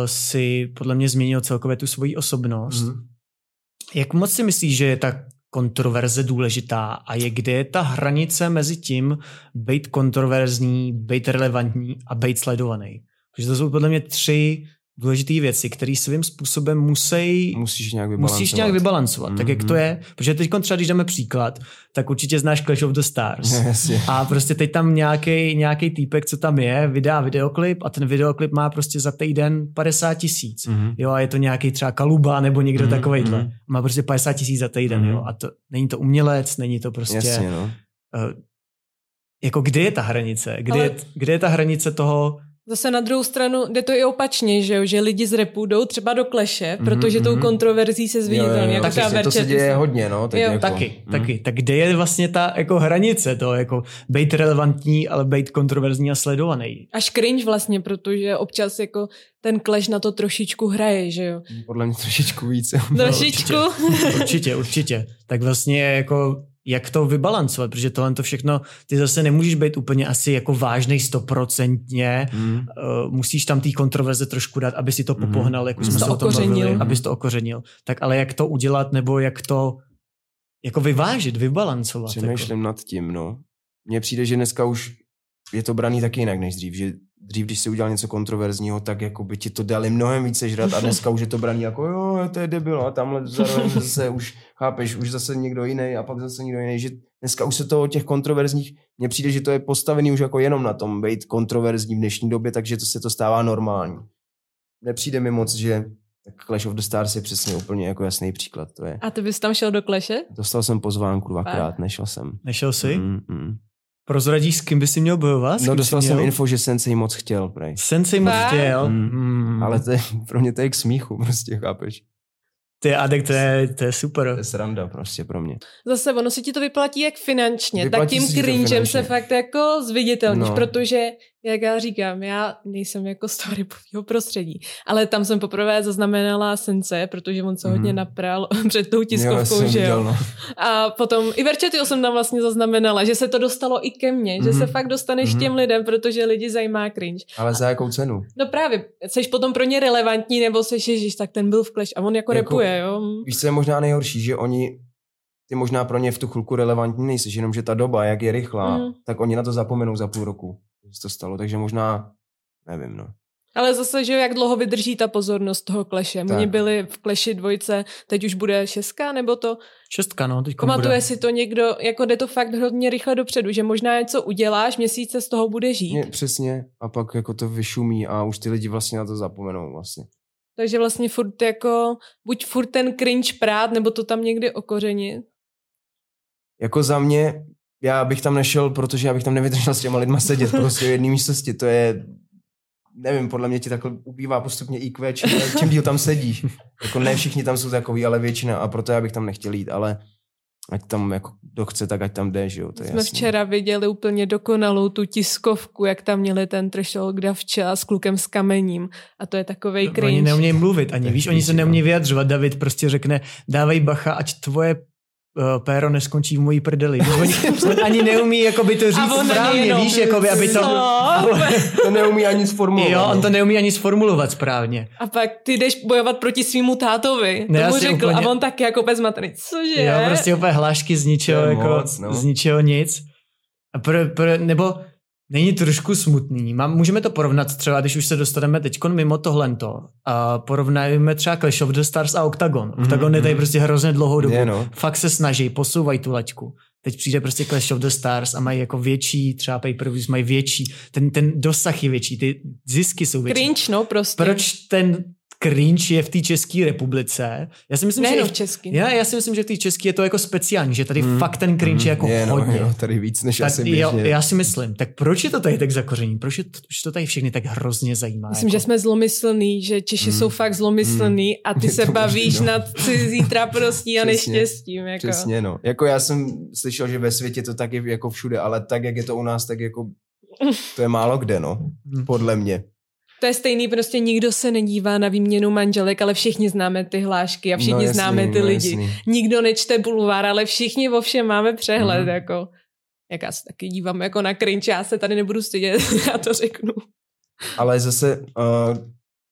si podle mě změnil celkově tu svoji osobnost. Mhm. Jak moc si myslíš, že je ta kontroverze důležitá a je kde je ta hranice mezi tím být kontroverzní, být relevantní a být sledovaný? Protože to jsou podle mě tři důležité věci, které svým způsobem musí Musíš nějak vybalancovat. musíš nějak vybalancovat. Mm-hmm. Tak jak to Mhm. je? Protože teď třeba, když dáme příklad, tak určitě znáš Clash of the Stars. Jasně. A prostě teď tam nějaký nějaký týpek, co tam je, vydá videoklip a ten videoklip má prostě za týden 50 tisíc. Mhm. Jo, a je to nějaký třeba Kaluba nebo někdo Mhm, mm, takovejhle. mhm. Má prostě 50 tisíc za týden, Mhm. jo. A to není to umělec, není to prostě... Jasně, no. Uh, jako kde je ta hranice? Kde, Ale- je, kde je ta hranice toho... Zase na druhou stranu jde to i opačně, že, jo? že lidi z repu jdou třeba do kleše, Mhm, protože tou mhm. kontroverzí se zviditelní. Jako tak to se děje hodně, no. Teď Jo, jako. Taky, Mhm. taky. Tak kde je vlastně ta jako hranice to, jako být relevantní, ale být kontroverzní a sledovaný? Až cringe vlastně, protože občas jako ten clash na to trošičku hraje, že jo. Podle mě trošičku víc. Trošičku. Určitě, určitě. Tak vlastně jako jak to vybalancovat, protože tohle to všechno, ty zase nemůžeš být úplně asi jako vážnej stoprocentně, Mhm. uh, musíš tam té kontroverze trošku dát, aby si to Mhm. popohnal, jak už jsme se to o tom okořenil. bavili, abys to okořenil. Tak ale jak to udělat, nebo jak to jako vyvážit, vybalancovat? Jako. Přemýšlím nad tím, no. Mně přijde, že dneska už je to braný taky jinak než dřív, že dřív, když si udělal něco kontroverzního, tak jako by ti to dali mnohem více žrat a dneska už je to braný jako jo, to je debil a tamhle zároveň zase už, chápeš, už zase někdo jiný a pak zase někdo jiný, že dneska už se to o těch kontroverzních, mně přijde, že to je postavený už jako jenom na tom, být kontroverzní v dnešní době, takže to se to stává normální. Nepřijde mi moc, že tak Clash of the Stars je přesně úplně jako jasný příklad, to je. A ty bys tam šel do kleše? Dostal jsem pozvánku dvakrát, nešel jsem. Nešel jsi? Mm, mm. Prozradíš, s kým by si měl bojovat? No dostal jsem info, že Sensei moc chtěl, prej. Sensei moc Fakt? chtěl. Mm. Mm. Ale to je, pro mě to je k smíchu, prostě, chápeš? Ty Adek, to je, to je super. To je sranda prostě pro mě. Zase ono se ti to vyplatí jak finančně, Vyplatí tak tím cringem se fakt jako zviditelníš, No. protože, jak já říkám, já nejsem jako z toho repového prostředí, ale tam jsem poprvé zaznamenala Sence, protože on se Mhm. hodně napral před tou Jo, tiskovkou, jsem že viděl, jo. no. A potom i Verčetyho jsem tam vlastně zaznamenala, že se to dostalo i ke mně, že Mhm. se fakt dostaneš Mhm. těm lidem, protože lidi zajímá cringe. Ale za jakou cenu? No právě, jsi potom pro ně relevantní, nebo seš, ježiš, tak ten byl v Clash a on jako, Jako- repuje, jo. Víš, co je možná nejhorší, že oni ty možná pro ně v tu chvilku relevantní nejsi, jenom že ta doba, jak je rychlá, Mhm. tak oni na to zapomenou za půl roku, že se to stalo, takže možná, nevím, no. Ale zase, že jak dlouho vydrží ta pozornost toho kleše. Tak. Oni byli v kleši dvojce, teď už bude šestka, nebo to? Šestka, no, teď Pamatuje bude. si to někdo, jako jde to fakt hodně rychle dopředu, že možná něco uděláš, měsíce z toho bude žít. Mě, přesně, a pak jako to vyšumí a už ty lidi vlastně na to zapomenou vlastně. Takže vlastně furt jako, buď furt ten cringe prát, nebo to tam někdy okořenit. Jako za mě, já bych tam nešel, protože já bych tam nevydržel s těma lidma sedět prostě v jedné místnosti, to je, nevím, podle mě ti takhle ubývá postupně IQ, čím, čím díl tam sedíš. Jako ne všichni tam jsou takový, ale většina a proto já bych tam nechtěl jít, ale ať tam jako kdo chce, tak ať tam jde, že jo, to je Jsme jasný. včera viděli úplně dokonalou tu tiskovku, jak tam měli ten trešol Davča s klukem s kamením. A to je takovej Oni cringe. neumějí mluvit ani, Tak víš, oni se neumějí no. vyjadřovat. David prostě řekne, dávej bacha, ať tvoje péro neskončí v mojí prdeli. On ani neumí jakoby to říct správně, jenom, víš, jakoby, aby to... To neumí ani sformulovat. Jo, on to neumí ani sformulovat správně. A pak ty jdeš bojovat proti svýmu tátovi. Ne, to mu asi řekl. úplně- A on tak jako bez matry. Cože? Jo, prostě úplně hlášky z ničeho, jako, moc, no. z ničeho nic. A pro, pro, nebo není trošku smutný. Mám, můžeme to porovnat třeba, když už se dostaneme teď mimo tohlento. A porovnáme třeba Clash of the Stars a Octagon. Octagon je tady prostě hrozně dlouhou dobu. Je, no. Fakt se snaží, posouvají tu laťku. Teď přijde prostě Clash of the Stars a mají jako větší, třeba pay-per-views mají větší, ten, ten dosah je větší, ty zisky jsou větší. Cringe, no prostě. Proč ten cringe je v té České republice? Já si myslím, že Nejenom i v česky. já, já si myslím, že v té české je to jako speciální, že tady Mm, fakt ten cringe je jako je, no, hodně. jo, tady víc než tak, asi jo, běžně. já si myslím. Tak proč je to tady tak zakoření? Proč je to, proč to tady všechny tak hrozně zajímá? Myslím, jako? že jsme zlomyslný, že Češi Mm. jsou fakt zlomyslný a ty Je se bavíš no. nad cizí trapností a neštěstím. Jako. Přesně, no. Jako já jsem slyšel, že ve světě to tak je jako všude, ale tak, jak je to u nás, tak jako to je málo kde, no. Hmm. Podle mě. To je stejný, prostě nikdo se nedívá na výměnu manželek, ale všichni známe ty hlášky a všichni no, jasný, známe ty no, lidi. Jasný. Nikdo nečte bulvár, ale všichni o všem máme přehled. Mhm. Jako. Jak já se taky dívám jako na cringe, já se tady nebudu stydět, já to řeknu. Ale zase uh,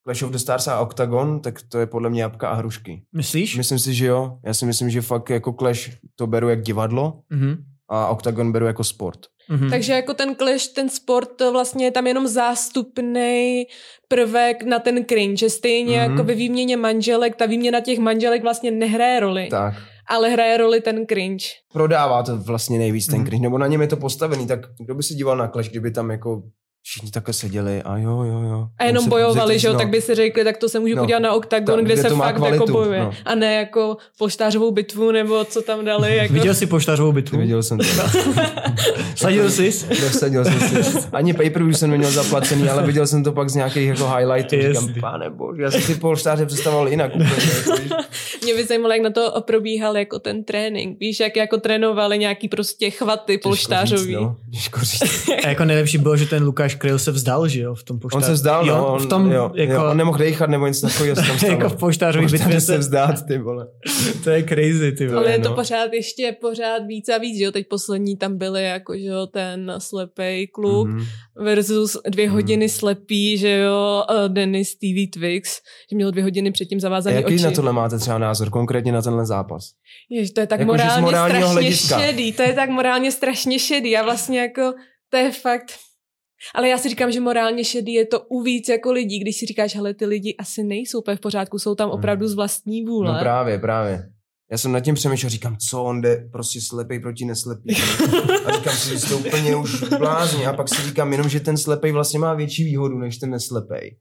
Clash of the Stars a Octagon, tak to je podle mě jabka a hrušky. Myslíš? Myslím si, že jo. Já si myslím, že fakt jako Clash to beru jak divadlo Mhm. A Octagon beru jako sport. Mhm. Takže jako ten clash, ten sport, to vlastně je tam jenom zástupný prvek na ten cringe, že stejně Mhm. jako ve výměně manželek, ta výměna těch manželek vlastně nehraje roli, Tak. ale hraje roli ten cringe. Prodává to vlastně nejvíc ten Mhm. cringe, nebo na něm je to postavený, tak kdo by se díval na Clash, kdyby tam jako všichni takhle seděli a jo, jo, jo. A jenom se- bojovali, že jo, no. tak by si řekli, tak to se můžu No. podívat na Octagon, Tak, kde kde se fakt kvalitu, jako bojuje. no. A ne jako poštářovou bitvu, nebo co tam dali. Jako... Viděl jsi poštářovou bitvu? Viděl jsem to. Sadil jsi? Nesadil jsem si. Ani pay-per-view jsem neměl zaplacený, ale viděl jsem to pak z nějakých jako highlightů. Říkám, Jasný. pane bože, já jsem si polštáře představoval jinak. Úplně. Mě by zajímalo, jak na to probíhal jako ten trénink. Víš, jak jako trénovali nějaký prostě chvaty Těžko polštářový. říct, no. Těžko říct. A jako nejlepší bylo, že ten Lukáš Kryl se vzdal, že jo, v tom On poštáři. se vzdal, jo, no. On, v tom, jo, jako, jo, on nemohl dejchat nebo něco takového se tam stalo. jako v poštářové Poštáře bitvě se se vzdát, ty vole. To je crazy, ty vole. Ale je to no. pořád ještě pořád víc a víc, že jo, teď poslední tam byly jako, že jo, ten slepej kluk Mhm. versus dvě Mhm. hodiny slepý, že jo, uh, Dennis TV Twix, že měl dvě hodiny předtím A zavázaný jaký oči. na tohle máte třeba názor, konkrétně na tenhle zápas? Jež, to je tak Jako, morálně strašně hlediska. šedý, to je tak morálně strašně šedý a vlastně jako, to je fakt... Ale já si říkám, že morálně šedý je to u víc jako lidí, když si říkáš, hele, ty lidi asi nejsou úplně v pořádku, jsou tam opravdu z vlastní vůle. No právě, právě. Já jsem nad tím přemýšlel, říkám, co on jde prostě slepej proti neslepý. A říkám si, že to úplně už blázně. A pak si říkám jenom, že ten slepej vlastně má větší výhodu než ten neslepej.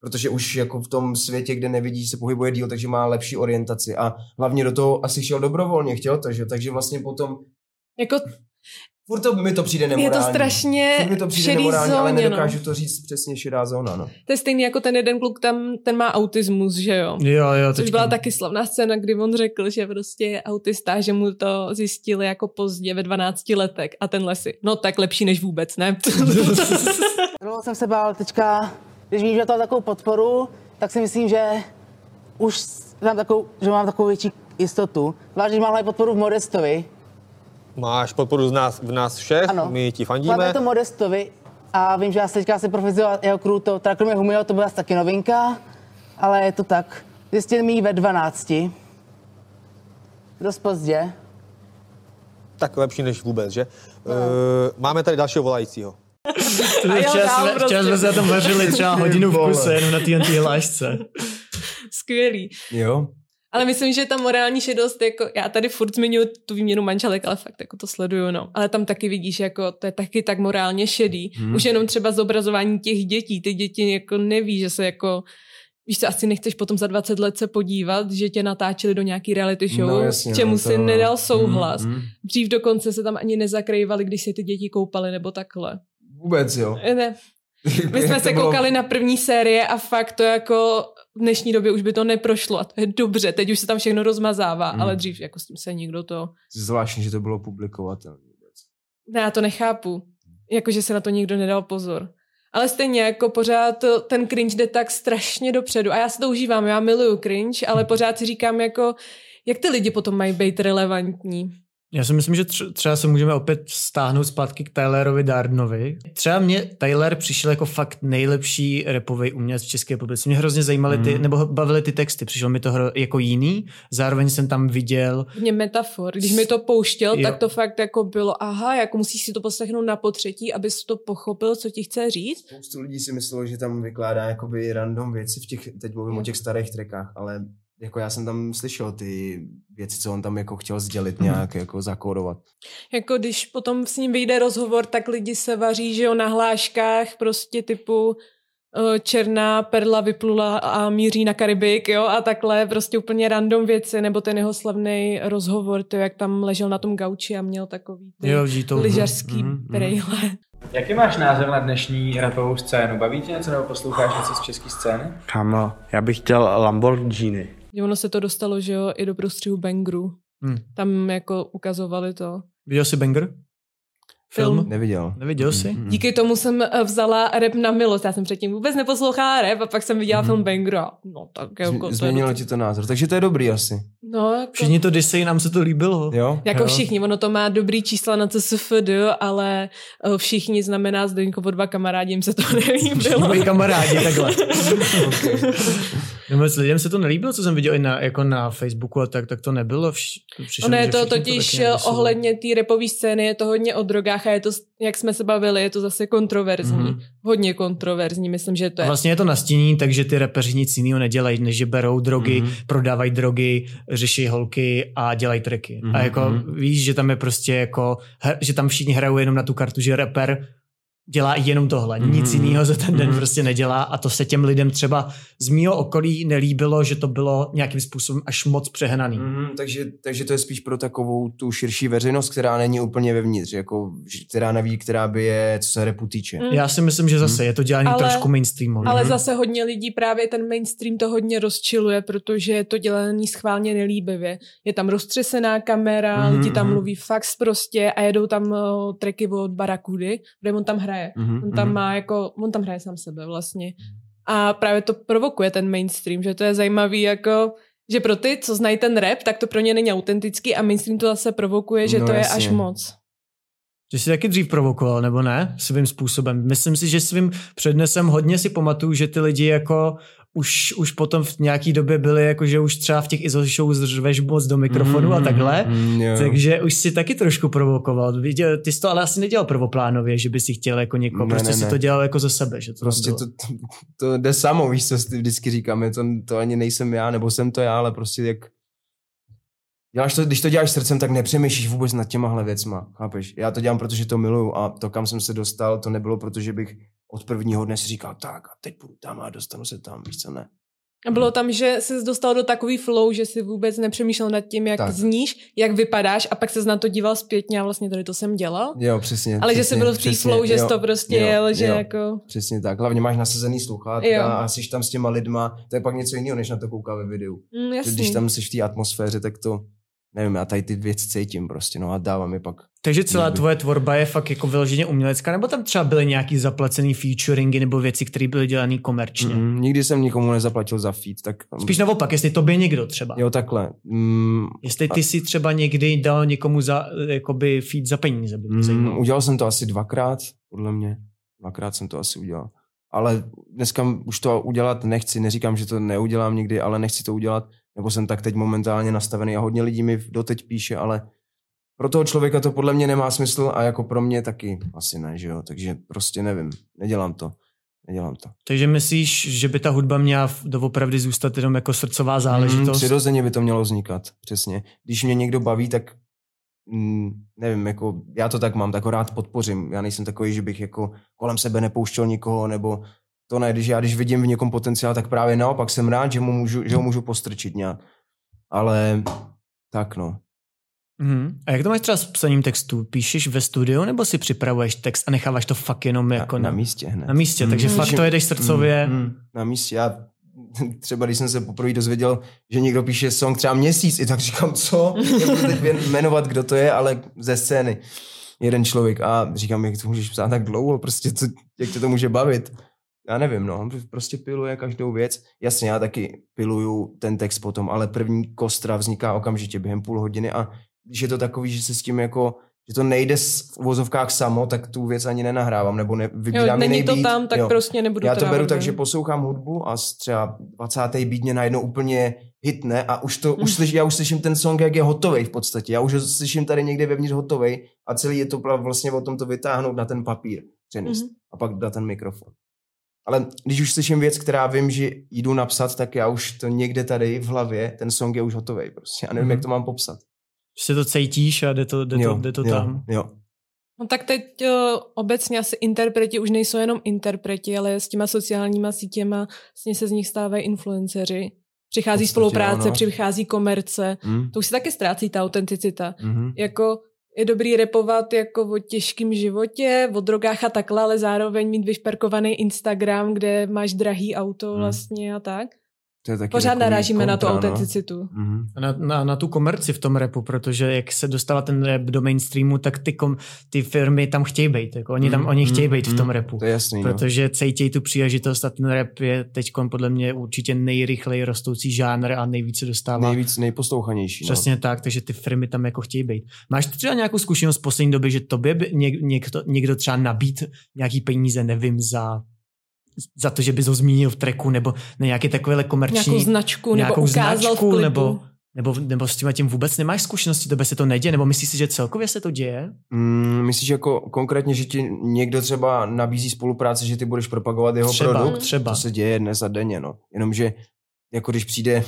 Protože už jako v tom světě, kde nevidí, se pohybuje díl, takže má lepší orientaci. A hlavně do toho asi šel dobrovolně, chtěl to, že? Takže vlastně potom, Jako furt to mi to přijde je nemorální. to strašně Furt mi to přijde šedý nemorální, ale zóně, no. nedokážu to říct přesně šedá zóna, no. To je stejný jako ten jeden kluk, tam, ten má autismus, že jo? Jo, jo, Což byla taky slavná scéna, kdy on řekl, že prostě je autista, že mu to zjistili jako pozdě ve 12 letech a tenhle si, no tak lepší než vůbec, ne? Dlouho jsem se bál, teďka, když vím, že to mám takovou podporu, tak si myslím, že už mám takovou, že mám takovou větší jistotu. Zvlášť, když mám podporu v Modestovi. Máš podporu z nás, v nás všech, Ano. my ti fandíme. to Modestovi a vím, že já se teďka se profesioval jeho crew, to, teda kromě Humio, to byla asi taky novinka, ale je to tak. Zjistil mi ji ve 12. Dost pozdě. Tak lepší než vůbec, že? Uh, máme tady dalšího volajícího. Včera jsme, prostě. se tam vařili třeba hodinu v kuse jenom na té hlášce. Skvělý. Jo? Ale myslím, že ta morální šedost, jako já tady furt zmiňuji tu výměnu manželek, ale fakt jako to sleduju, no. Ale tam taky vidíš, jako to je taky tak morálně šedý. Hmm. Už jenom třeba zobrazování těch dětí. Ty děti jako neví, že se jako Víš co, asi nechceš potom za 20 let se podívat, že tě natáčeli do nějaký reality show, No, jasně, k čemu no, si to- nedal souhlas. Mm, mm. Dřív dokonce se tam ani nezakrývali, když se ty děti koupaly nebo takhle. Vůbec, jo. Ne, my jsme se bylo- koukali na první série a fakt to jako v dnešní době už by to neprošlo a to je dobře, teď už se tam všechno rozmazává, Mm. ale dřív jako s tím se nikdo to... Zvláštní, že to bylo publikovatelné. Ne, já to nechápu. Jakože se na to nikdo nedal pozor. Ale stejně jako pořád ten cringe jde tak strašně dopředu a já si to užívám, já miluju cringe, ale pořád si říkám jako, jak ty lidi potom mají být relevantní. Já si myslím, že tř- třeba se můžeme opět stáhnout zpátky k Tylerovi Dardnovi. Třeba mě Tyler přišel jako fakt nejlepší repový umělec v České republice. Mě hrozně zajímaly ty, Mhm. nebo bavily ty texty. Přišel mi to hro, jako jiný. Zároveň jsem tam viděl Hodně metafor. Když mi to pouštěl, Jo. tak to fakt jako bylo, aha, jako musíš si to poslechnout na potřetí, abys to pochopil, co ti chce říct. Spoustu lidí si myslelo, že tam vykládá jakoby random věci v těch, teď mluvím o těch starých trackách, ale jako já jsem tam slyšel ty věci, co on tam jako chtěl sdělit nějak, jako zakódovat. Jako když potom s ním vyjde rozhovor, tak lidi se vaří, že jo, na hláškách prostě typu černá perla vyplula a míří na Karibik, jo, a takhle prostě úplně random věci, nebo ten jeho slavný rozhovor, to jak tam ležel na tom gauči a měl takový ty jo, že to... lyžařský Mhm, mhm. brejle. Jaký máš názor na dnešní rapovou scénu? Baví tě něco nebo posloucháš něco z české scény? Kámo, já bych chtěl Lamborghini. Ono se to dostalo, že jo, i do prostřihu Bangru. Hmm. Tam jako ukazovali to. Viděl jsi Banger? Film? Film. Neviděl. Neviděl jsi? Mm, mm. Díky tomu jsem eh, vzala rap na milost. Já jsem předtím vůbec neposlouchala rap a pak jsem viděla Mhm. film Bangru a no tak jako to Změnilo docela- ti to názor, takže to je dobrý asi. No, jako, Všichni to disej, nám se to líbilo. Jo? jako Jo. všichni, ono to má dobrý čísla na CSFD, ale eh, všichni znamená Zdeňkovo dva kamarádi, jim se to Všichni nelíbilo. moji kamarádi, takhle. No moc lidem se to nelíbilo, co jsem viděl i na, jako na Facebooku a tak, tak to nebylo. Vš, Ono je to všichni totiž nějak disovali. ohledně té repové scény, je to hodně o drogách a je to, jak jsme se bavili, je to zase kontroverzní. Mhm. Hodně kontroverzní, myslím, že to A je. Vlastně je to nastínění, takže ty repeři nic jiného nedělají, než že berou drogy, Mhm. prodávají drogy, řeší holky a dělají tracky. A Mhm, jako mhm. víš, že tam je prostě jako, že tam všichni hrajou jenom na tu kartu, že reper dělá jenom tohle, Mhm, nic jiného za ten den mhm. prostě nedělá a to se těm lidem třeba z mýho okolí nelíbilo, že to bylo nějakým způsobem až moc přehnaný. Mm, takže, takže to je spíš pro takovou tu širší veřejnost, která není úplně vevnitř, jako, že- která neví, která by je, co se repu týče. Mm. Já si myslím, že zase je to dělání Ale- trošku mainstreamový. Ale Mhm. zase hodně lidí právě ten mainstream to hodně rozčiluje, protože je to dělaný schválně nelíbivě. Je tam roztřesená kamera, Mhm, lidi tam mhm. mluví fakt prostě a jedou tam uh, tracky od Barakudy, kde on tam hraje. Mhm, On tam mhm. má jako, on tam hraje sám sebe vlastně. A právě to provokuje ten mainstream, že to je zajímavý jako, že pro ty, co znají ten rap, tak to pro ně není autentický a mainstream to zase provokuje, že No to je jasně. až moc. Že jsi taky dřív provokoval, nebo ne? Svým způsobem. Myslím si, že svým přednesem hodně si pamatuju, že ty lidi jako už, už potom v nějaký době byli, jako že už třeba v těch ISO show zřveš moc do mikrofonu a Mhm, takhle. mhm, jo. Takže už si taky trošku provokoval. Viděl, ty jsi to ale asi nedělal prvoplánově, že by si chtěl jako někoho, Ne, prostě ne, si ne. to dělal jako ze sebe. Že to Prostě to, to, to jde samo, víš, co si vždycky říkáme, to, to ani nejsem já, nebo jsem to já, ale prostě jak Děláš to, když to děláš srdcem, tak nepřemýšlíš vůbec nad těmahle věcma, chápeš? Já to dělám, protože to miluju a to, kam jsem se dostal, to nebylo, protože bych od prvního dne si říkal, tak a teď půjdu tam a dostanu se tam, víš co, ne. A bylo tam, že jsi dostal do takový flow, že si vůbec nepřemýšlel nad tím, jak Tak. zníš, jak vypadáš a pak se na to díval zpětně a vlastně tady to jsem dělal. Jo, přesně. Ale že přesně, jsi byl v té flow, že jsi to prostě jo, jel, že jo. jako... Přesně tak. Hlavně máš nasazený sluchátka Jo. a jsi tam s těma lidma. To je pak něco jiného, než na to kouká ve videu. Mm, Že jasný. Když tam jsi v té atmosféře, tak to, nevím, já tady ty věci cítím prostě, no a dávám je pak. Takže celá Líbí. tvoje tvorba je fakt jako vyloženě umělecká, nebo tam třeba byly nějaký zaplacený featuringy nebo věci, které byly dělané komerčně? Mm, nikdy jsem nikomu nezaplatil za feed, tak... Spíš naopak, jestli to by někdo třeba. Jo, takhle. Mm, Jestli ty si třeba někdy dal někomu za, jakoby feed za peníze. By mě mm, udělal jsem to asi dvakrát, podle mě. Dvakrát jsem to asi udělal. Ale dneska už to udělat nechci, neříkám, že to neudělám nikdy, ale nechci to udělat, nebo jsem tak teď momentálně nastavený a hodně lidí mi doteď píše, ale pro toho člověka to podle mě nemá smysl a jako pro mě taky asi ne, že jo, takže prostě nevím, nedělám to, nedělám to. Takže myslíš, že by ta hudba měla doopravdy zůstat jenom jako srdcová Mm, záležitost? přirozeně by to mělo vznikat, přesně. Když mě někdo baví, tak mm, nevím, jako já to tak mám, tak ho rád podpořím. Já nejsem takový, že bych jako kolem sebe nepouštěl nikoho, nebo to ne, když já když vidím v někom potenciál, tak právě naopak jsem rád, že, mu můžu, že ho můžu postrčit nějak. Ale tak no. Mhm. A jak to máš třeba s psaním textu? Píšeš ve studiu nebo si připravuješ text a necháváš to fakt jenom jako na, na místě hned. na místě, takže Mm. fakt to jedeš srdcově. Mm, mm, na místě. Já třeba když jsem se poprvé dozvěděl, že někdo píše song třeba měsíc, i tak říkám, co? Nebudu teď jmenovat, kdo to je, ale ze scény. Jeden člověk a říkám, jak to můžeš psát tak dlouho, prostě co, jak tě to může bavit. Já nevím, no, prostě piluje každou věc. Jasně, já taky piluju ten text potom, ale první kostra vzniká okamžitě během půl hodiny a když je to takový, že se s tím jako že to nejde v vozovkách samo, tak tu věc ani nenahrávám, nebo ne, vybírám Jo, není to beat. tam, tak prostě nebudu Já to beru tak, že poslouchám hudbu a třeba 20. beat mě najednou úplně hitne a už to, Mm. už slyš, já už slyším ten song, jak je hotový v podstatě. Já už ho slyším tady někde vevnitř hotový a celý je to vlastně o tom to vytáhnout na ten papír, přenést Mhm. a pak na ten mikrofon. Ale když už slyším věc, která vím, že jdu napsat, tak já už to někde tady v hlavě, ten song je už hotový prostě. Já nevím, Mhm. jak to mám popsat. Že se to cítíš a jde to, jde to, jde to jo, tam. Jo. No tak teď uh, obecně asi interpreti už nejsou jenom interpreti, ale s těma sociálníma sítěma vlastně se z nich stávají influenceři. Přichází podstatě spolupráce, ano. přichází komerce. Mm. To už se taky ztrácí ta autenticita. Mhm. Jako je dobrý repovat jako o těžkém životě, o drogách a takhle, ale zároveň mít vyšperkovaný Instagram, kde máš drahý auto Hmm. vlastně a tak. To je taky Pořád narážíme na tu kontra, no. autenticitu. Mhm. A Na, na, na tu komerci v tom repu, protože jak se dostává ten rap do mainstreamu, tak ty, kom, ty firmy tam chtějí být. Jako oni tam Mm, oni chtějí mm, být v tom mm. repu. To je jasný, no. Protože cítějí tu příležitost a ten rap je teď podle mě určitě nejrychleji rostoucí žánr a nejvíce dostává. Nejvíc nejposlouchanější. Přesně no. tak, takže ty firmy tam jako chtějí být. Máš třeba nějakou zkušenost z poslední doby, že tobě by něk, někdo, někdo třeba nabít nějaký peníze, nevím, za za to, že bys ho zmínil v treku, nebo na nějaký takovýhle komerční... Nějakou značku, nebo nějakou ukázal v značku, klipu. nebo, nebo, nebo s tím tím vůbec nemáš zkušenosti, tebe se to neděje, nebo myslíš si, že celkově se to děje? Mm, myslíš jako konkrétně, že ti někdo třeba nabízí spolupráci, že ty budeš propagovat jeho Třeba, produkt? třeba. To se děje dnes a denně, no. Jenomže jako když přijde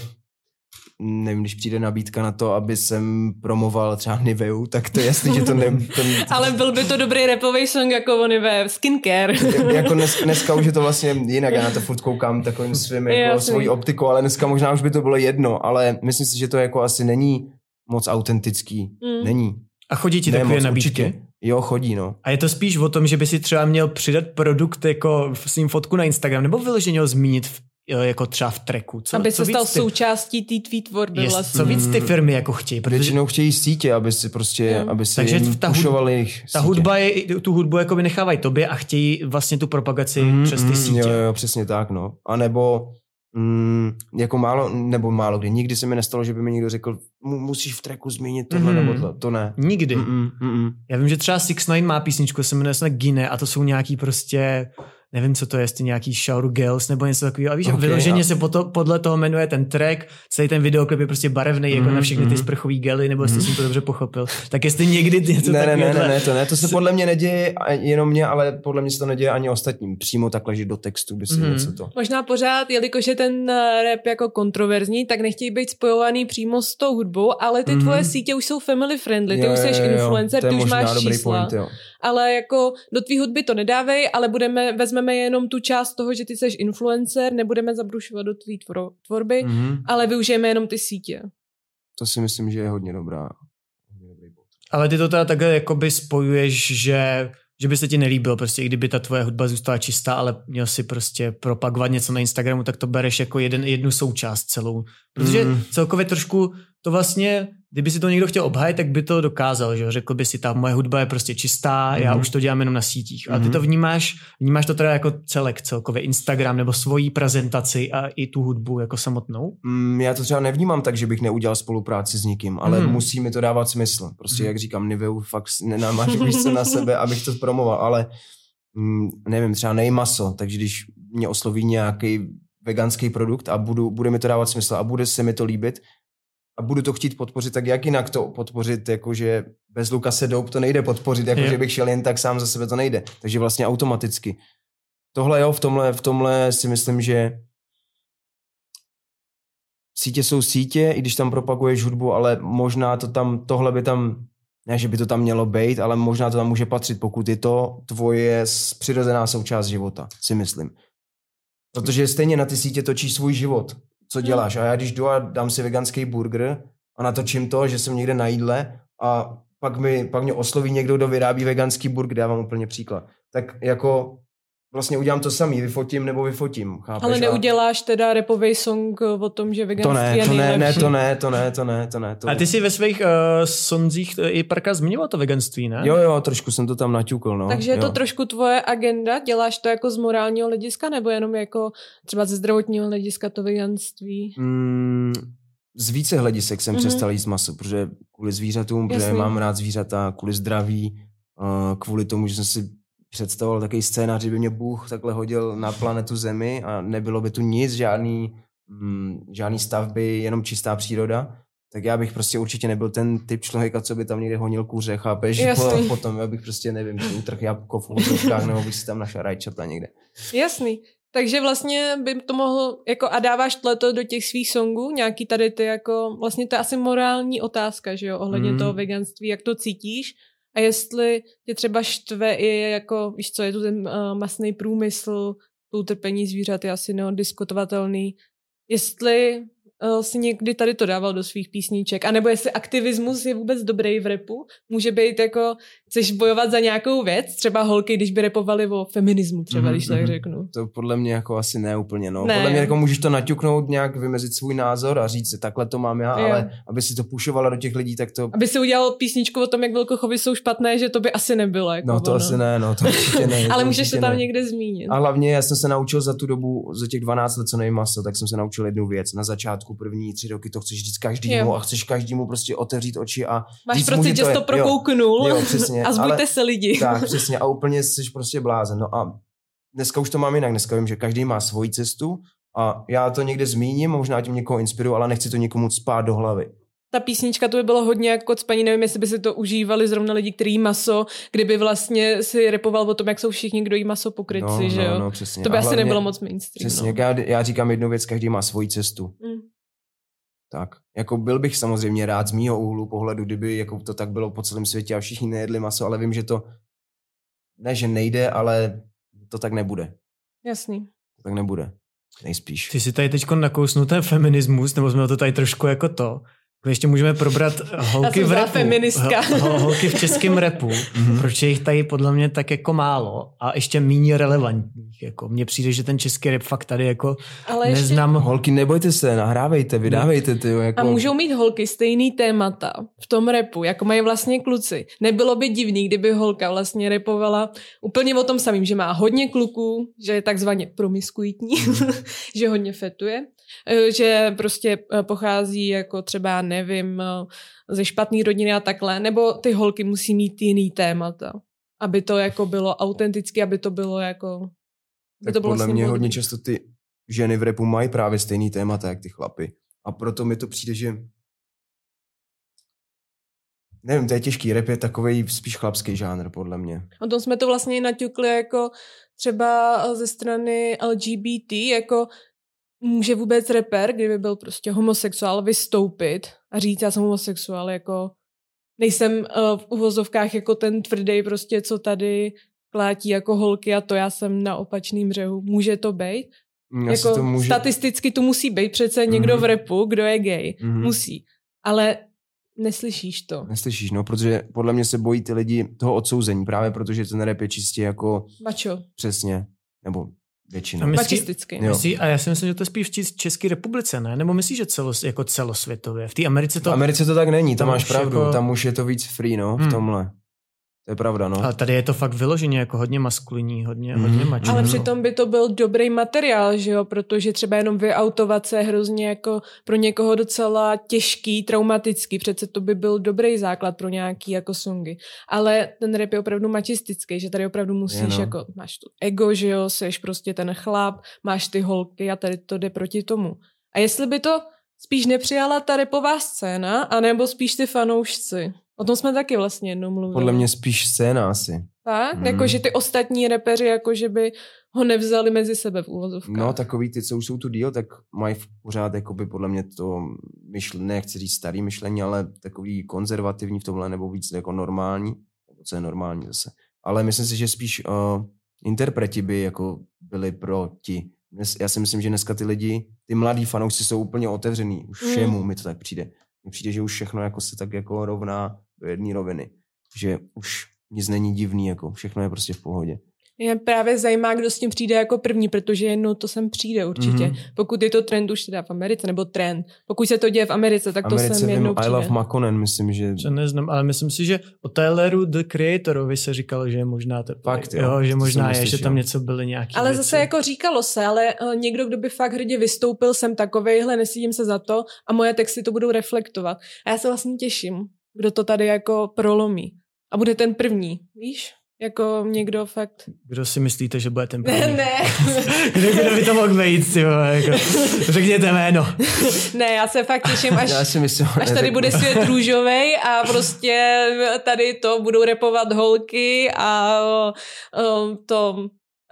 nevím, když přijde nabídka na to, aby jsem promoval třeba Niveu, tak to je jasný, že to ne, ten, Ale byl by to dobrý repový song jako oni ve Skincare. jako dnes, dneska už je to vlastně jinak, já na to furt koukám takovým svým jako Jasný. svojí optikou, ale dneska možná už by to bylo jedno, ale myslím si, že to jako asi není moc autentický. Mm. Není. A chodí ti Ne takové moc, nabídky? určitě. Jo, chodí, no. A je to spíš o tom, že by si třeba měl přidat produkt jako v svým fotku na Instagram, nebo vyloženě ho zmínit v, jo, jako třeba v treku? Co, aby co se stal ty- součástí té tvý tvorby Jest, vlastně. Co víc ty firmy jako chtějí? Protože Většinou chtějí sítě, aby si prostě, Jo. aby si Takže jim ta hud- pušovali jejich ta hudba je, tu hudbu jakoby nechávají tobě a chtějí vlastně tu propagaci Mm, přes ty mm, sítě. Jo, jo, přesně tak, no. A nebo mm, jako málo, nebo málo kdy. Nikdy se mi nestalo, že by mi někdo řekl, mu, musíš v treku zmínit tohle Mhm. nebo to. To ne. Nikdy. Mm, mm, mm. Já vím, že třeba Six Nine má písničku, se jmenuje snad Gine a to jsou nějaký prostě nevím, co to je, jestli nějaký Shower Girls nebo něco takového. A víš, okay, vyloženě a- se poto, podle toho jmenuje ten track, celý ten videoklip je prostě barevný, jako Mhm, na všechny ty mhm. sprchový gely, nebo jestli jsem to dobře pochopil. Tak jestli někdy něco Ne, ne, ne, ne, ne, to ne, to se podle mě neděje a- jenom mě, ale podle mě se to neděje ani ostatním. Přímo takhle, že do textu by si Mhm. něco to. Možná pořád, jelikož je ten eh, rap jako kontroverzní, tak nechtějí být spojovaný přímo s tou hudbou, ale ty Mhm. tvoje sítě už jsou family friendly, ty Jo, už jsi influencer, to ty už máš dobrý čísla. Point, jo. Ale jako do tvý hudby to nedávej, ale budeme, vezmeme jenom tu část toho, že ty jsi influencer, nebudeme zabrušovat do tvý tvor, tvorby, Mhm. ale využijeme jenom ty sítě. To si myslím, že je hodně dobrá. Ale ty to teda takhle jakoby spojuješ, že, že by se ti nelíbilo prostě, i kdyby ta tvoje hudba zůstala čistá, ale měl si prostě propagovat něco na Instagramu, tak to bereš jako jeden, jednu součást celou. Protože Mm. mm. celkově trošku to vlastně, kdyby si to někdo chtěl obhájit, tak by to dokázal, že jo? Řekl by si, ta moje hudba je prostě čistá, mm. já Mhm. už to dělám jenom na sítích. A ty Mhm. to vnímáš, vnímáš to teda jako celek celkově, Instagram nebo svoji prezentaci a i tu hudbu jako samotnou? Mm, já to třeba nevnímám tak, že bych neudělal spolupráci s nikým, ale Mhm. musí mi to dávat smysl. Prostě, Mhm. jak říkám, Niveu fakt nenamáš se na sebe, abych to promoval, ale mm, nevím, třeba nejmaso, takže když mě osloví nějaký veganský produkt a budu, bude mi to dávat smysl a bude se mi to líbit a budu to chtít podpořit, tak jak jinak to podpořit, jakože bez Lukase Dope to nejde podpořit, jakože bych šel jen tak sám za sebe, to nejde. Takže vlastně automaticky. Tohle jo, v tomhle, v tomhle si myslím, že sítě jsou sítě, i když tam propaguješ hudbu, ale možná to tam, tohle by tam, ne, že by to tam mělo být, ale možná to tam může patřit, pokud je to tvoje přirozená součást života, si myslím. Protože stejně na ty sítě točíš svůj život, co děláš. A já když jdu a dám si veganský burger a natočím to, že jsem někde na jídle a pak, mi, pak mě osloví někdo, kdo vyrábí veganský burger, dávám úplně příklad. Tak jako vlastně udělám to samý, vyfotím nebo vyfotím, chápeš? Ale A- neuděláš teda repový song o tom, že To veganství ne, je to ne, ne, nejlepší. to ne, to ne, to ne, to ne. To... A ty si ve svých uh, sonzích eh, i parka zmiňoval to veganství, ne? Jo, jo, trošku jsem to tam naťukl, no. Takže je to jo. trošku tvoje agenda? Děláš to jako z morálního hlediska nebo jenom jako třeba ze zdravotního hlediska to veganství? Mm, z více hledisek jsem Mhm. mm-hmm. přestal jíst maso, protože kvůli zvířatům, protože Jasný. mám rád zvířata, kvůli zdraví, uh, kvůli tomu, že jsem si představoval takový scénář, že by mě Bůh takhle hodil na planetu Zemi a nebylo by tu nic, žádný, mm, žádný stavby, jenom čistá příroda, tak já bych prostě určitě nebyl ten typ člověka, co by tam někde honil kůře, chápeš? Po, Jasný. potom já bych prostě, nevím, si utrhl jabko v uvozovkách, nebo bych si tam našel rajčata někde. Jasný. Takže vlastně by to mohlo, jako a dáváš to do těch svých songů, nějaký tady ty jako, vlastně to je asi morální otázka, že jo, ohledně Mm. toho veganství, jak to cítíš a jestli tě třeba štve i jako, víš co, je tu ten uh, masný průmysl, to utrpení zvířat je asi neodiskutovatelný, jestli uh, si někdy tady to dával do svých písniček, anebo jestli aktivismus je vůbec dobrý v repu, může být jako, chceš bojovat za nějakou věc, třeba holky, když by repovali o feminismu, třeba, Mhm, když to tak mhm. řeknu. To podle mě jako asi ne úplně, no. Ne. Podle mě jako můžeš to naťuknout, nějak vymezit svůj názor a říct si, takhle to mám já, Jo. ale aby si to pušovala do těch lidí, tak to... Aby si udělal písničku o tom, jak velkochovy jsou špatné, že to by asi nebylo. Jako No to ono. asi ne, no to určitě ne. Ale to můžeš to tam ne. někde zmínit. A hlavně já jsem se naučil za tu dobu, za těch 12 let, co nejím maso, tak jsem se naučil jednu věc. Na začátku první tři roky to chceš říct každému Jo. a chceš každému prostě otevřít oči a Máš říct pocit, že to to prokouknul Jo, jo, přesně. a zbuďte ale- se lidi. Tak, přesně. A úplně jsi prostě blázen. No a dneska už to mám jinak. Dneska vím, že každý má svoji cestu a já to někde zmíním, možná tím někoho inspiruju, ale nechci to někomu spát do hlavy. Ta písnička to by bylo hodně jako cpaní, nevím, jestli by si to užívali zrovna lidi, kteří jí maso, kdyby vlastně si repoval o tom, jak jsou všichni, kdo jí maso pokrytci, No, že no, jo? no, přesně. To by A asi hlavně- nebylo moc mainstream. Přesně, no. já, já říkám jednu věc, každý má svoji cestu. Mm. Tak, jako byl bych samozřejmě rád z mýho úhlu pohledu, kdyby jako to tak bylo po celém světě a všichni nejedli maso, ale vím, že to ne, že nejde, ale to tak nebude. Jasný. To tak nebude. Nejspíš. Ty si tady teď nakousnul ten feminismus, nebo jsme to tady trošku jako to. Ještě můžeme probrat holky v repu. feministka. Ho- ho- holky v českém repu. Mhm. Proč je jich tady podle mě tak jako málo a ještě méně relevantních. Jako mně přijde, že ten český rap fakt tady jako Ale ještě- neznám. Holky, nebojte se, nahrávejte, vydávejte ty. Jako... A můžou mít holky stejný témata v tom repu, jako mají vlastně kluci. Nebylo by divný, kdyby holka vlastně repovala úplně o tom samým, že má hodně kluků, že je takzvaně promiskuitní, že hodně fetuje, že prostě eh, pochází jako třeba, nevím, eh, ze špatné rodiny a takhle, nebo ty holky musí mít jiný témata, aby to jako bylo autentické, aby to bylo jako... Tak to bylo podle mě hodně často ty ženy v repu mají právě stejný témata, jak ty chlapy. A proto mi to přijde, že nevím, to je těžký. Rap je takový spíš chlapský žánr, podle mě. O tom jsme to vlastně i naťukli jako třeba ze strany LGBT, jako může vůbec rapper, kdyby byl prostě homosexuál, vystoupit a říct, já jsem homosexuál, jako nejsem uh, v uvozovkách jako ten tvrdý prostě, co tady klátí jako holky a to já jsem na opačným břehu. Může to být? Mm, asi Jako to může- statisticky tu musí být přece někdo Mhm. v repu, kdo je gay. Mhm. Musí. Ale neslyšíš to. Neslyšíš, no, protože podle mě se bojí ty lidi toho odsouzení, právě protože ten rap je čistě jako Mačo. přesně, nebo většina. A myslí-. Myslí, a já si myslím, že to je spíš v Čes- České republice, ne? Nebo myslíš, že celos, jako celosvětově? V té Americe to... V Americe to tak není, tam tam máš pravdu, jako- tam už je to víc free, no, v Hmm. tomhle. To je pravda, no. Ale tady je to fakt vyloženě jako hodně maskulinní, hodně, Mhm. hodně mačo. Ale no. přitom by to byl dobrý materiál, že jo, protože třeba jenom vyautovat se je hrozně jako pro někoho docela těžký, traumatický, přece to by byl dobrý základ pro nějaký jako songy. Ale ten rap je opravdu mačistický, že tady opravdu musíš Je, no. jako, máš tu ego, že jo, seš prostě ten chlap, máš ty holky a tady to jde proti tomu. A jestli by to spíš nepřijala ta repová scéna, anebo spíš ty fanoušci. O tom jsme taky vlastně jednou mluvili. Podle mě spíš scéna asi. Tak? Hmm. Jako, že ty ostatní repeři, jako, že by ho nevzali mezi sebe v úvozovkách. No, takový ty, co už jsou tu díl, tak mají v pořád, jakoby podle mě to myšlení, nechci říct starý myšlení, ale takový konzervativní v tomhle, nebo víc jako normální, nebo co je normální zase. Ale myslím si, že spíš uh, interpreti by jako byli proti. Dnes, já si myslím, že dneska ty lidi, ty mladí fanoušci jsou úplně otevřený už Mm. všemu, mi to tak přijde. Mně přijde, že už všechno jako se tak jako rovná do jedné roviny. Že už nic není divný, jako všechno je prostě v pohodě. Mě právě zajímá, kdo s tím přijde jako první, protože jednou to sem přijde určitě. Mhm. Mm-hmm. Pokud je to trend už teda v Americe, nebo trend. Pokud se to děje v Americe, tak to Americe sem vím, jednou I přijde. Love Makonnen, myslím, že... Co neznám, ale myslím si, že o Tyleru The Creatorovi se říkalo, že je možná to, Fakt, jo? jo, že To možná je, že tam něco byly nějaký Ale věci. zase jako říkalo se, ale uh, někdo, kdo by fakt hrdě vystoupil, jsem takovejhle, nesídím se za to a moje texty to budou reflektovat. A já se vlastně těším, kdo to tady jako prolomí. A bude ten první, víš? Jako někdo fakt... Kdo si myslíte, že bude ten Ne, první? ne. kdo, kdo by to mohl být, ty jako. Řekněte jméno. ne, já se fakt těším, až, Já si myslím, až tady bude svět růžovej a prostě tady to budou repovat holky a um, to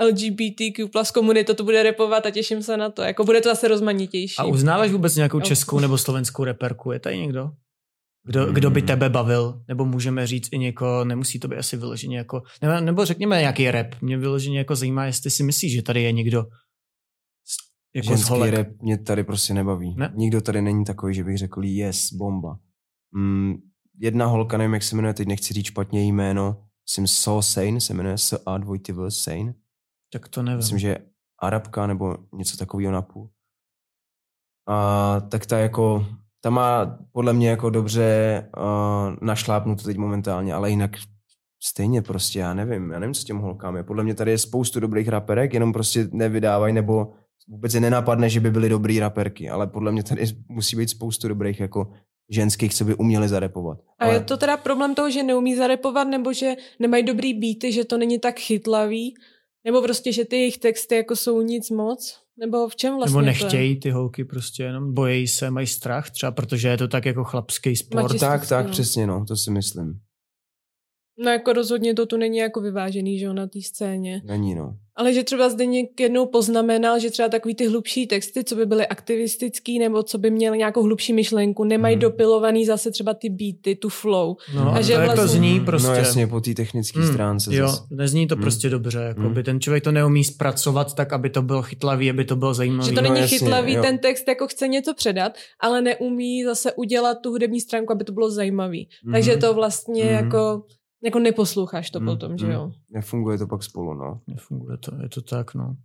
LGBTQ plus komunita to bude repovat a těším se na to. Jako bude to zase rozmanitější. A uznáváš vůbec nějakou českou nebo slovenskou reperku? Je tady někdo? Kdo, kdo by tebe bavil? Nebo můžeme říct i někoho, nemusí to být asi vyloženě jako, nebo, nebo řekněme nějaký rap. Mě vyloženě jako zajímá, jestli si myslíš, že tady je někdo jako Ženský holek. rap mě tady prostě nebaví. Ne? Nikdo tady není takový, že bych řekl yes, bomba. Mm, jedna holka, nevím, jak se jmenuje, teď nechci říct špatně její jméno, myslím So Sane, se jmenuje S A 2 V Sane. Tak to nevím. Myslím, že je Arabka nebo něco takového napůl. A tak ta jako, ta má podle mě jako dobře uh, našlápnuto teď momentálně, ale jinak stejně prostě, já nevím, já nevím, co s těm holkám je. Podle mě tady je spoustu dobrých raperek, jenom prostě nevydávají, nebo vůbec je nenapadne, že by byly dobrý raperky, ale podle mě tady musí být spoustu dobrých jako ženských, co by uměli zarepovat. A ale je to teda problém toho, že neumí zarepovat, nebo že nemají dobrý beaty, že to není tak chytlavý, nebo prostě, že ty jejich texty jako jsou nic moc? Nebo v čem vlastně Nebo nechtějí ty holky prostě jenom, bojejí se, mají strach, třeba protože je to tak jako chlapský sport. Tak, tak, no. přesně, no, to si myslím. No jako rozhodně to tu není jako vyvážený, že jo, na té scéně. Není, no. Ale že třeba Zdeněk jednou poznamenal, že třeba takový ty hlubší texty, co by byly aktivistický nebo co by měly nějakou hlubší myšlenku, nemají Mhm. dopilovaný zase třeba ty beaty, tu flow. No, A a že to vlastně- zní prostě. No jasně, po té technické Hmm, stránce. Jo, zas. nezní to Hmm. prostě dobře, jako Hmm. by ten člověk to neumí zpracovat tak, aby to bylo chytlavý, aby to bylo zajímavý. Že to No není jasně, chytlavý, jo. ten text jako chce něco předat, ale neumí zase udělat tu hudební stránku, aby to bylo zajímavý. Mhm. Takže to vlastně Mhm. jako, jako neposloucháš to Mm, potom, že mm. jo. Nefunguje to pak spolu, no. Nefunguje to, je to tak, no.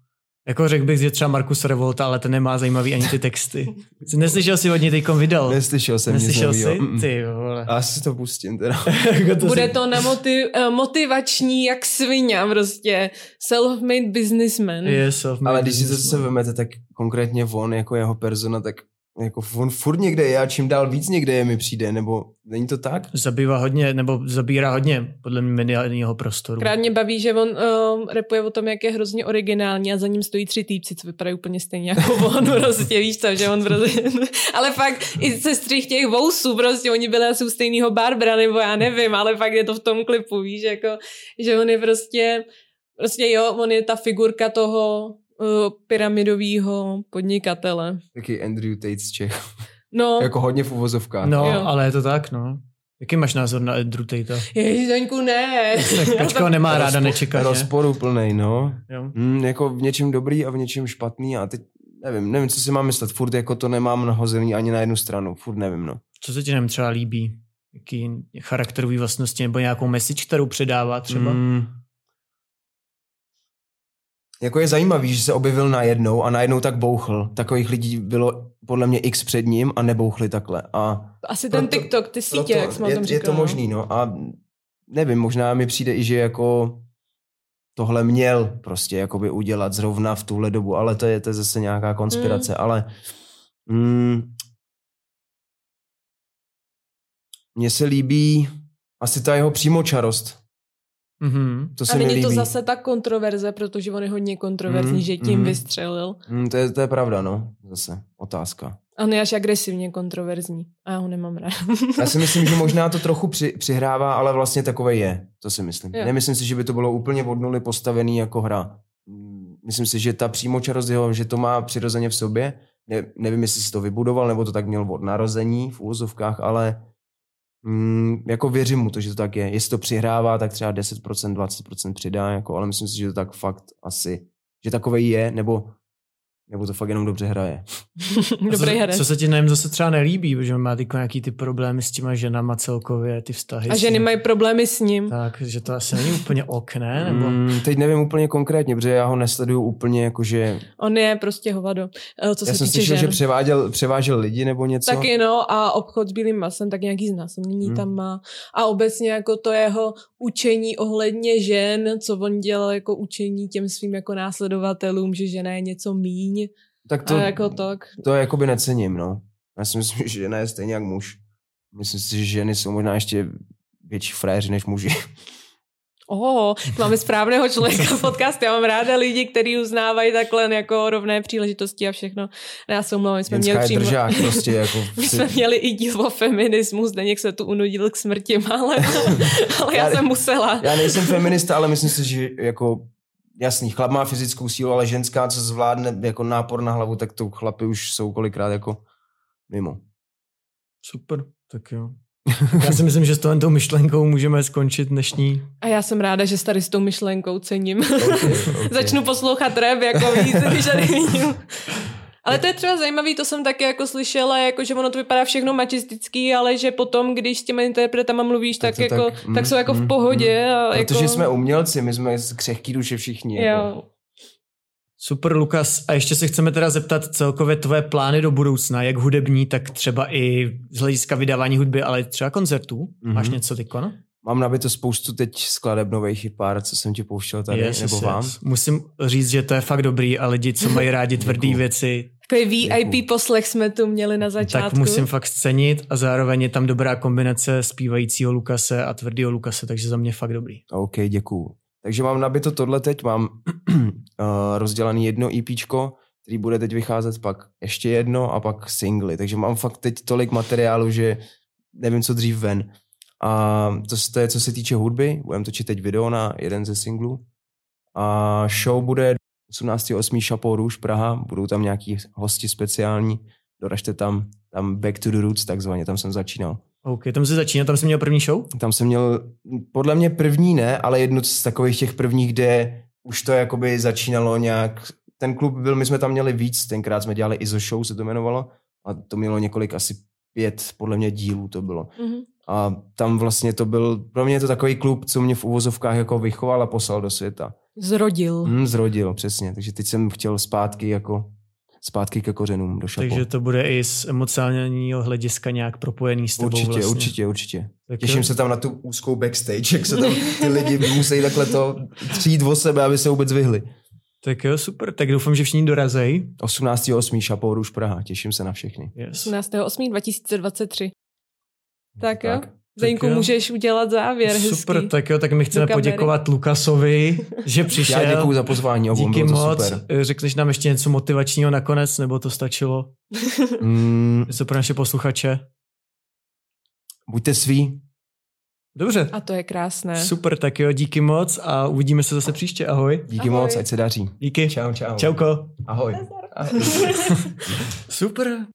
Jako řekl bych, že třeba Markus Revolta, ale ten nemá zajímavý ani ty texty. Jsi Neslyšel si od něj teďkom vydal? Neslyšel jsem Neslyšel nic jsi? Ty vole. A si to pustím teda. Jako to Bude si- to na motiv, eh, motivační jak svině, prostě self-made businessman. Je self-made Ale když si to zase vemete, tak konkrétně on jako jeho persona, tak jako on furt někde je a čím dál víc někde je mi přijde, nebo není to tak? Zabývá hodně, nebo zabírá hodně, podle mě, mediálního prostoru. Krát mě baví, že on um, repuje o tom, jak je hrozně originální a za ním stojí tři týpci, co vypadají úplně stejně jako on, prostě víš co, že on prostě, ale fakt i se střih těch vousů, prostě oni byli asi u stejného Barbara, nebo já nevím, ale fakt je to v tom klipu, víš, jako, že on je prostě, prostě jo, on je ta figurka toho uh, pyramidového podnikatele. Taky Andrew Tate z Čech. No, jako hodně v uvozovkách. No, Jo. ale je to tak, no. Jaký máš názor na Andrew Tate? Ježiš, Daňku, ne. Tak Kačka ho nemá ráda Rozpo- nečekaně. Rozporuplnej, no. Jo. Mm, jako v něčem dobrý a v něčem špatný a teď nevím, nevím, co si mám myslet. Furt jako to nemám nahozený ani na jednu stranu. Furt nevím, no. Co se ti nem třeba líbí? Jaký charakterový vlastnosti nebo nějakou message, kterou předává třeba? Mm. Jako je zajímavý, že se objevil najednou a najednou tak bouchl. Takových lidí bylo podle mě x před ním a nebouchli takhle. A Asi ten Proto- TikTok, ty sítě, jak jsme o je, tom je říkali. to no. možný, no. A nevím, možná mi přijde i, že jako tohle měl prostě jakoby udělat zrovna v tuhle dobu, ale to je, to je zase nějaká konspirace, ale mm, mně se líbí asi ta jeho přímočarost. Mhm. To se A není to zase ta kontroverze, protože on je hodně kontroverzní, Mm, že tím mm. vystřelil. Mm, to, je, to je pravda, no. Zase otázka. On je až agresivně kontroverzní. A já ho nemám rád. Já si myslím, že možná to trochu při, přihrává, ale vlastně takové je. To si myslím. Jo. Nemyslím si, že by to bylo úplně od nuly postavený jako hra. Mm, Myslím si, že ta přímočarost jeho, že to má přirozeně v sobě. Ne, nevím, jestli si to vybudoval, nebo to tak měl od narození v úvozovkách, ale mm, jako věřím mu to, že to tak je. Jestli to přihrává, tak třeba 10%, 20% přidá, jako, ale myslím si, že to tak fakt asi, že takovej je, nebo nebo to fakt jenom dobře hraje. Dobrý co, herec. co se ti na něm zase třeba nelíbí, protože má jako nějaký ty problémy s těma ženama celkově, ty vztahy. A ženy mají problémy s ním. Tak, že to asi není úplně ok, ne? Nebo... Mm, teď nevím úplně konkrétně, protože já ho nesleduju úplně jakože... On je prostě hovado, eh, co Já se jsem týče slyšel, žen. že převáděl, převážel lidi nebo něco. Taky no a obchod s bílým masem, tak nějaký znásilnění Hmm. tam má. A obecně jako to jeho učení ohledně žen, co on dělal jako učení těm svým jako následovatelům, že žena je něco míň. Tak To, a jako tak. to jakoby necením, no. Já si myslím, že žena je stejně jak muž. Myslím si, že ženy jsou možná ještě větší fréři než muži. Oh, máme správného člověka v podcastu. Já mám ráda lidi, kteří uznávají takhle jako rovné příležitosti a všechno. Já se omlouvám, my jsme Ženská měli přímo... držák prostě jako... My jsme měli i díl o feminismu, Zdeněk se tu unudil k smrti málem, ale já, Já- jsem musela. Já nejsem feminista, ale myslím si, že jako jasný, chlap má fyzickou sílu, ale ženská, co zvládne jako nápor na hlavu, tak to chlapy už jsou kolikrát jako mimo. Super, tak jo. Já si myslím, že s tou myšlenkou můžeme skončit dnešní. A já jsem ráda, že tady s tou myšlenkou cením. Okay, okay. Začnu poslouchat rap jako víc, když tady vidím. Ale to je třeba zajímavý, to jsem taky jako slyšela, jako že ono to vypadá všechno mačistický, ale že potom, když s těma interpretama mluvíš, tak, tak, jako, tak, tak jsou jako v pohodě. A Protože jako, jsme umělci, my jsme z křehký duše všichni. Jo. Jako. Super, Lukas. A ještě se chceme teda zeptat celkově tvoje plány do budoucna, jak hudební, tak třeba i z hlediska vydávání hudby, ale třeba koncertů. Mm-hmm. Máš něco tyko, no? Mám nabito spoustu teď skladeb nových i pár, co jsem ti pouštěl tady, Yes, nebo yes, vám. yes. Musím říct, že to je fakt dobrý a lidi, co mají rádi tvrdý Děkuju. věci, Takový VIP Děkuju. poslech jsme tu měli na začátku. tak musím fakt cenit a zároveň je tam dobrá kombinace zpívajícího Lukase a tvrdého Lukase, takže za mě fakt dobrý. OK, děkuju. Takže mám nabito tohle teď, mám uh, rozdělaný jedno EPčko, který bude teď vycházet, pak ještě jedno a pak singly. Takže mám fakt teď tolik materiálu, že nevím, co dřív ven. A to, to je, co se týče hudby. Budeme točit teď video na jeden ze singlů. A show bude 18.8. Chapeau Rouge Praha. Budou tam nějaký hosti speciální. Doražte tam, tam Back to the Roots takzvaně, tam jsem začínal. OK, tam se začíná, tam jsem měl první show? Tam jsem měl, podle mě první ne, ale jednu z takových těch prvních, kde už to jakoby začínalo nějak, ten klub byl, my jsme tam měli víc, tenkrát jsme dělali ISO show, se to jmenovalo, a to mělo několik, asi pět, podle mě dílů to bylo. Mhm. A tam vlastně to byl, pro mě je to takový klub, co mě v uvozovkách jako vychoval a poslal do světa. Zrodil. Hmm, zrodil, přesně. Takže teď jsem chtěl zpátky jako, zpátky ke kořenům do šapo. Takže to bude i z emocionálního hlediska nějak propojený s tebou Určitě, vlastně. určitě, určitě. Tak Těším jo. se tam na tu úzkou backstage, jak se tam ty lidi musí takhle to přijít o sebe, aby se vůbec vyhli. Tak jo, super, tak doufám, že všichni dorazej. 18.8. Chapeau Rouge Praha, těším se na všechny. Yes. 18.8.2023. Tak jo. Zdeňku, můžeš udělat závěr hezký. Super, tak jo, tak my chceme poděkovat Lukasovi, že přišel. Já děkuju za pozvání, obom, Díky bylo to moc. super. Řekneš nám ještě něco motivačního nakonec, nebo to stačilo? Mm, Něco pro naše posluchače? buďte sví. Dobře. A to je krásné. Super, tak jo, díky moc a uvidíme se zase příště. Ahoj. Díky Ahoj. moc, ať se daří. Díky. Čau, čau. Čauko. Ahoj. Ahoj. Super.